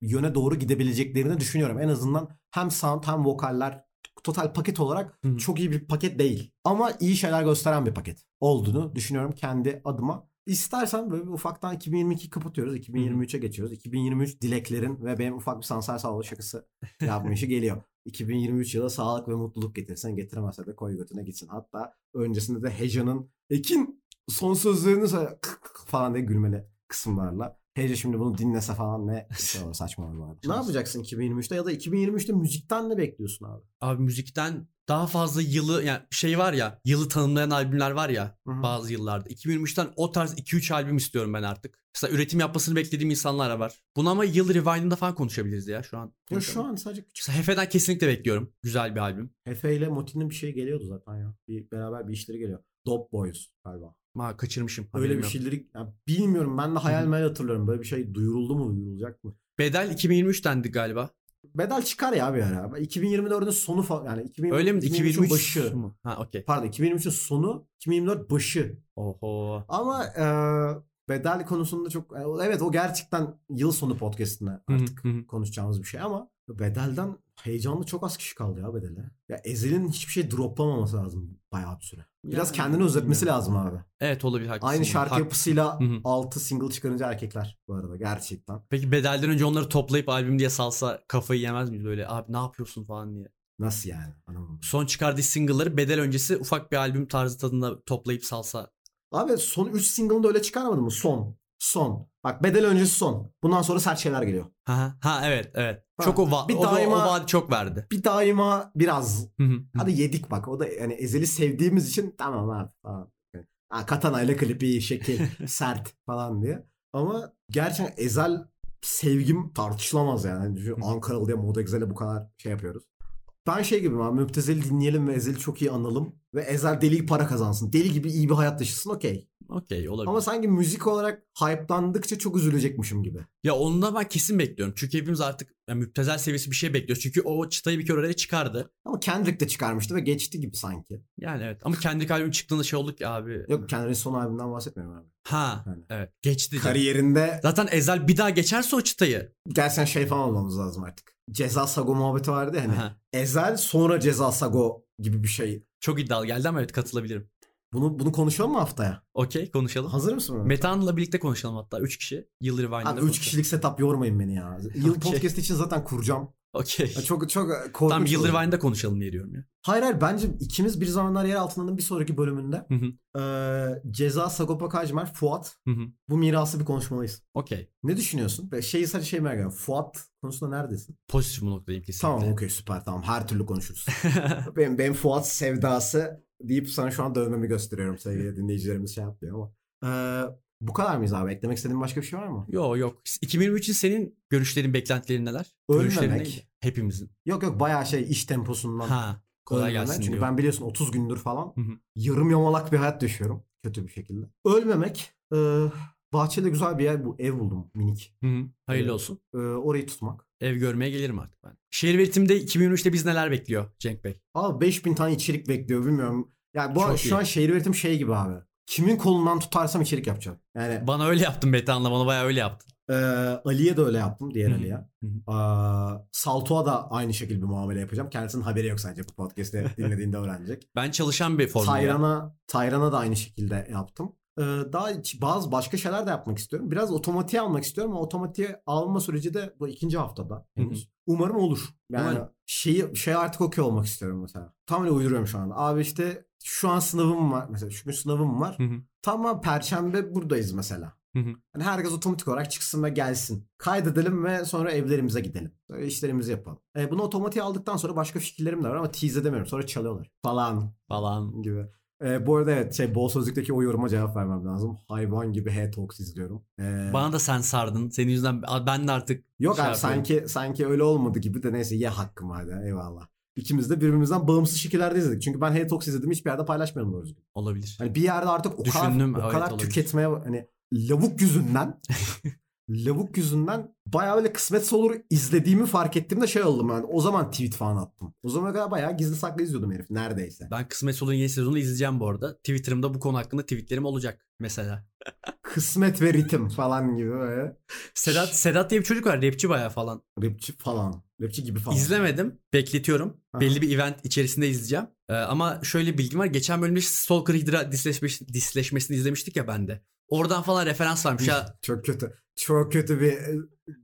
yöne doğru gidebileceklerini düşünüyorum. En azından hem sound hem vokaller total paket olarak Hı hı. çok iyi bir paket değil. Ama iyi şeyler gösteren bir paket olduğunu düşünüyorum kendi adıma. İstersen böyle bir ufaktan 2022 kapatıyoruz. 2023'e geçiyoruz. 2023 dileklerin ve benim ufak bir sansar sağlığı şakası *laughs* yapma işi geliyor. 2023 yılı sağlık ve mutluluk getirsen getiremezse de koy götüne gitsin. Hatta öncesinde de Heja'nın Ekin son sözlerini falan diye gülmeli kısımlarla Hece şimdi bunu dinlese falan ne *laughs* saçma olur bu arada. Ne yapacaksın 2023'te ya da 2023'te müzikten ne bekliyorsun abi? Abi müzikten daha fazla yılı yani şey var ya yılı tanımlayan albümler var ya Hı hı. bazı yıllarda. 2023'ten o tarz 2-3 albüm istiyorum ben artık. Mesela üretim yapmasını beklediğim insanlar var. Bunu ama yıl rewind'ında falan konuşabiliriz ya şu an. Ya şu an sadece küçük. Mesela Hefe'den kesinlikle bekliyorum. Güzel bir albüm. Efe ile Motin'in bir şey geliyordu zaten ya. Bir, beraber bir işleri geliyor. Dope Boys galiba. Ha kaçırmışım. Öyle bir şeyleri ya bilmiyorum ben de hayal meyal hatırlıyorum. Böyle bir şey duyuruldu mu duyurulacak mı? Bedel 2023 dendi galiba. Bedel çıkar ya bir ara. 2024'ün sonu falan yani 2023, Öyle mi? 2023'ün 2023 başı. mu? Ha okey. Pardon 2023'ün sonu 2024 başı. Oho. Ama e, bedel konusunda çok e, evet o gerçekten yıl sonu podcast'inde artık hı hı. konuşacağımız bir şey ama bedelden heyecanlı çok az kişi kaldı ya bedele. Ya Ezel'in hiçbir şey droplamaması lazım bayağı bir süre. Biraz Yani, kendini özetmesi lazım abi. Evet olabilir haklısın. Aynı şarkı Hak- yapısıyla Hı hı. 6 single çıkarınca erkekler bu arada gerçekten. Peki bedelden önce onları toplayıp albüm diye salsa kafayı yemez miyiz böyle abi ne yapıyorsun falan diye. Nasıl yani? Anlamadım. Son çıkardığı single'ları bedel öncesi ufak bir albüm tarzı tadında toplayıp salsa. Abi son 3 single'ını da öyle çıkarmadı mı? Son. Son. Bak bedel öncesi son. Bundan sonra sert şeyler geliyor. Ha, ha evet evet. Ha, Çok o, va- bir o, da- daima- o vaat çok verdi. Bir daima biraz. Hadi yedik bak. O da yani Ezel'i sevdiğimiz için tamam abi falan. Ha, Katana ile klibi iyi, şekil, *laughs* sert falan diye. Ama gerçekten Ezel sevgim tartışılamaz yani. Şu Ankaralı diye Moda Güzel'e bu kadar şey yapıyoruz. Ben şey gibiyim abi. Müptezel'i dinleyelim ve Ezel'i çok iyi analım. Ve Ezel deli para kazansın. Deli gibi iyi bir hayat yaşasın okey. Okey olabilir. Ama sanki müzik olarak hype'landıkça çok üzülecekmişim gibi. Ya onu da ben kesin bekliyorum. Çünkü hepimiz artık yani müptezel seviyesi bir şey bekliyoruz. Çünkü o çıtayı bir kere oraya çıkardı. Ama Kendrick de çıkarmıştı ve geçti gibi sanki. Yani evet. Ama kendi albüm çıktığında şey olduk ki abi. Yok Kendrick'in son albümünden bahsetmiyorum abi. Ha Yani. evet. Geçti. Kariyerinde Zaten Ezel bir daha geçerse o çıtayı. Gerçekten şey falan olmamız lazım artık. Ceza Sago muhabbeti vardı ya hani. Aha. Ezel sonra Ceza Sago gibi bir şey. Çok iddialı geldi ama evet katılabilirim. Bunu bunu konuşalım mı haftaya? Okey konuşalım. Hazır mısın? Mehmet? Metan'la birlikte konuşalım hatta. 3 kişi. Yıl Rewind'da Abi 3 konuşalım. kişilik setup yormayın beni ya. Yıl Okey. podcast için zaten kuracağım. Okey. Çok çok korkunç. Tamam Yıl olur. Rewind'da konuşalım diye diyorum ya. Hayır hayır bence ikimiz bir zamanlar yer altındanın bir sonraki bölümünde Hı hı. eee, Ceza Sagopa Kajmer, Fuat Hı hı. bu mirası bir konuşmalıyız. Okey. Ne düşünüyorsun? Ve şeyi sadece şey merak ediyorum. Fuat konusunda neredesin? Pozitif bir noktadayım kesinlikle. Tamam okey süper tamam her türlü konuşuruz. *laughs* benim, benim Fuat sevdası deyip sana şu an dövmemi gösteriyorum sevgili dinleyicilerimiz şey yapmıyor ama. Ee, bu kadar mıyız abi? Eklemek istediğin başka bir şey var mı? Yok yok. 2023 için senin görüşlerin, beklentilerin neler? Ölmemek. Hepimizin. Yok yok bayağı şey iş temposundan. Ha. Kolay ölmemek. gelsin Çünkü diyor. ben biliyorsun 30 gündür falan Hı hı. yarım yamalak bir hayat yaşıyorum. Kötü bir şekilde. Ölmemek. E, bahçede güzel bir yer bu ev buldum minik. Hı hı. Hayırlı Evet. olsun. E, orayı tutmak. Ev görmeye gelirim artık ben. Şehir üretimde 2023'te biz neler bekliyor Cenk Bey? Abi 5000 tane içerik bekliyor bilmiyorum. Yani bu Çok şu an şehir üretim şey gibi abi. Kimin kolundan tutarsam içerik yapacağım. Yani Bana öyle yaptın Metehan'la bana bayağı öyle yaptın. Ee, Ali'ye de öyle yaptım. Diğer. Ali'ye. Hı hı. Aa, Salto'a da aynı şekilde bir muamele yapacağım. Kendisinin haberi yok sadece bu podcast'i *laughs* dinlediğinde öğrenecek. Ben çalışan bir formül. ya. Tayran'a, Tayran'a da aynı şekilde yaptım. Daha bazı başka şeyler de yapmak istiyorum. Biraz otomatiğe almak istiyorum ama otomatiğe alma süreci de bu ikinci haftada henüz. Umarım olur. Yani Umarım. şeyi şey artık okey olmak istiyorum mesela. Tam öyle uyduruyorum şu anda. Abi işte şu an sınavım var. Mesela şu gün sınavım var. Hı hı. Tamam perşembe buradayız mesela. Hı hı. Hani herkes otomatik olarak çıksın ve gelsin. Kaydedelim ve sonra evlerimize gidelim. Sonra işlerimizi yapalım. E, bunu otomatiğe aldıktan sonra başka fikirlerim de var ama tease edemiyorum. Sonra çalıyorlar falan Falan. gibi. E, bu arada evet şey bol sözlükteki o yoruma cevap vermem lazım. Hayvan gibi H-Talks izliyorum. E, Bana da sen sardın. Senin yüzünden ben de artık yok şey abi yapıyorum. sanki sanki öyle olmadı gibi de neyse ye hakkım hadi eyvallah. İkimiz de birbirimizden bağımsız şekillerde izledik. Çünkü ben H-Talks izledim hiçbir yerde paylaşmıyorum doğru düzgün. olabilir. Hani bir yerde artık o Düşündüm, kadar, o evet, kadar olabilir. tüketmeye hani lavuk yüzünden *laughs* lavuk yüzünden bayağı böyle kısmetse olur izlediğimi fark ettiğimde şey oldum yani. O zaman tweet falan attım. O zaman kadar bayağı gizli saklı izliyordum herif neredeyse. Ben Kısmet Olun yeni sezonunu izleyeceğim bu arada. Twitter'ımda bu konu hakkında tweetlerim olacak mesela. *laughs* Kısmet ve ritim falan gibi böyle. Sedat Sedat diye bir çocuk var rapçi bayağı falan. Rapçi falan. Rapçi gibi falan. İzlemedim. Bekletiyorum. Aha. Belli bir event içerisinde izleyeceğim. Ee, ama şöyle bilgim var. Geçen bölümde Stalker Hydra disleşmiş, disleşmesini izlemiştik ya bende. Oradan falan referans varmış. Ya Çok kötü. Çok kötü bir e,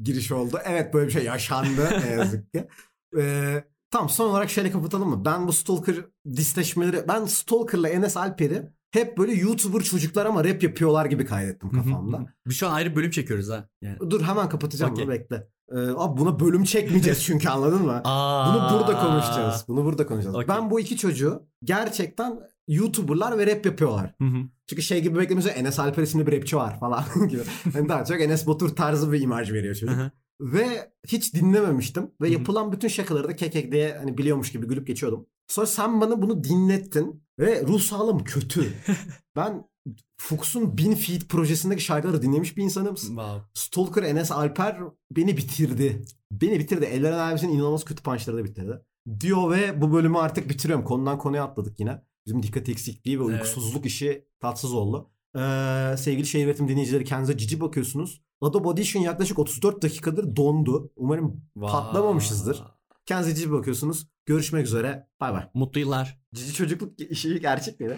giriş oldu. Evet böyle bir şey yaşandı ne yazık ki. *laughs* Ee, tamam son olarak şöyle kapatalım mı? Ben bu Stalker disleşmeleri... Ben Stalker'la Enes Alper'i hep böyle YouTuber çocuklar ama rap yapıyorlar gibi kaydettim kafamda. Biz şu an ayrı bölüm çekiyoruz ha. Yani. Dur hemen kapatacağım Okey. bunu bekle. Ee, abi buna bölüm çekmeyeceğiz *laughs* çünkü anladın mı? Aa. Bunu burada konuşacağız. Bunu burada konuşacağız. Okey. Ben bu iki çocuğu gerçekten YouTuber'lar ve rap yapıyorlar. Hı hı. Çünkü şey gibi beklemiyorsun Enes Alper isimli bir rapçi var falan *laughs* gibi. Yani daha çok Enes Batur tarzı bir imaj veriyor Hı çocuk. hı. Ve hiç dinlememiştim. Ve Hı hı. yapılan bütün şakaları da kekek diye hani biliyormuş gibi gülüp geçiyordum. Sonra sen bana bunu dinlettin. Ve ruh sağlığım kötü. *laughs* ben Fuchs'un Bin Feet projesindeki şarkıları dinlemiş bir insanım. Wow. Stalker Enes Alper beni bitirdi. Beni bitirdi. Elleren abisinin inanılmaz kötü punchları da bitirdi. Diyor ve bu bölümü artık bitiriyorum. Konudan konuya atladık yine. Bizim dikkat eksikliği ve Evet. uykusuzluk işi tatsız oldu. Ee, sevgili şehir üretim dinleyicileri kendinize cici bakıyorsunuz. Adobe Audition yaklaşık 34 dakikadır dondu. Umarım patlamamışızdır. Kendinize cici bakıyorsunuz. Görüşmek üzere. Bay bay. Mutlu yıllar. Cici çocukluk işi gerçek miydi?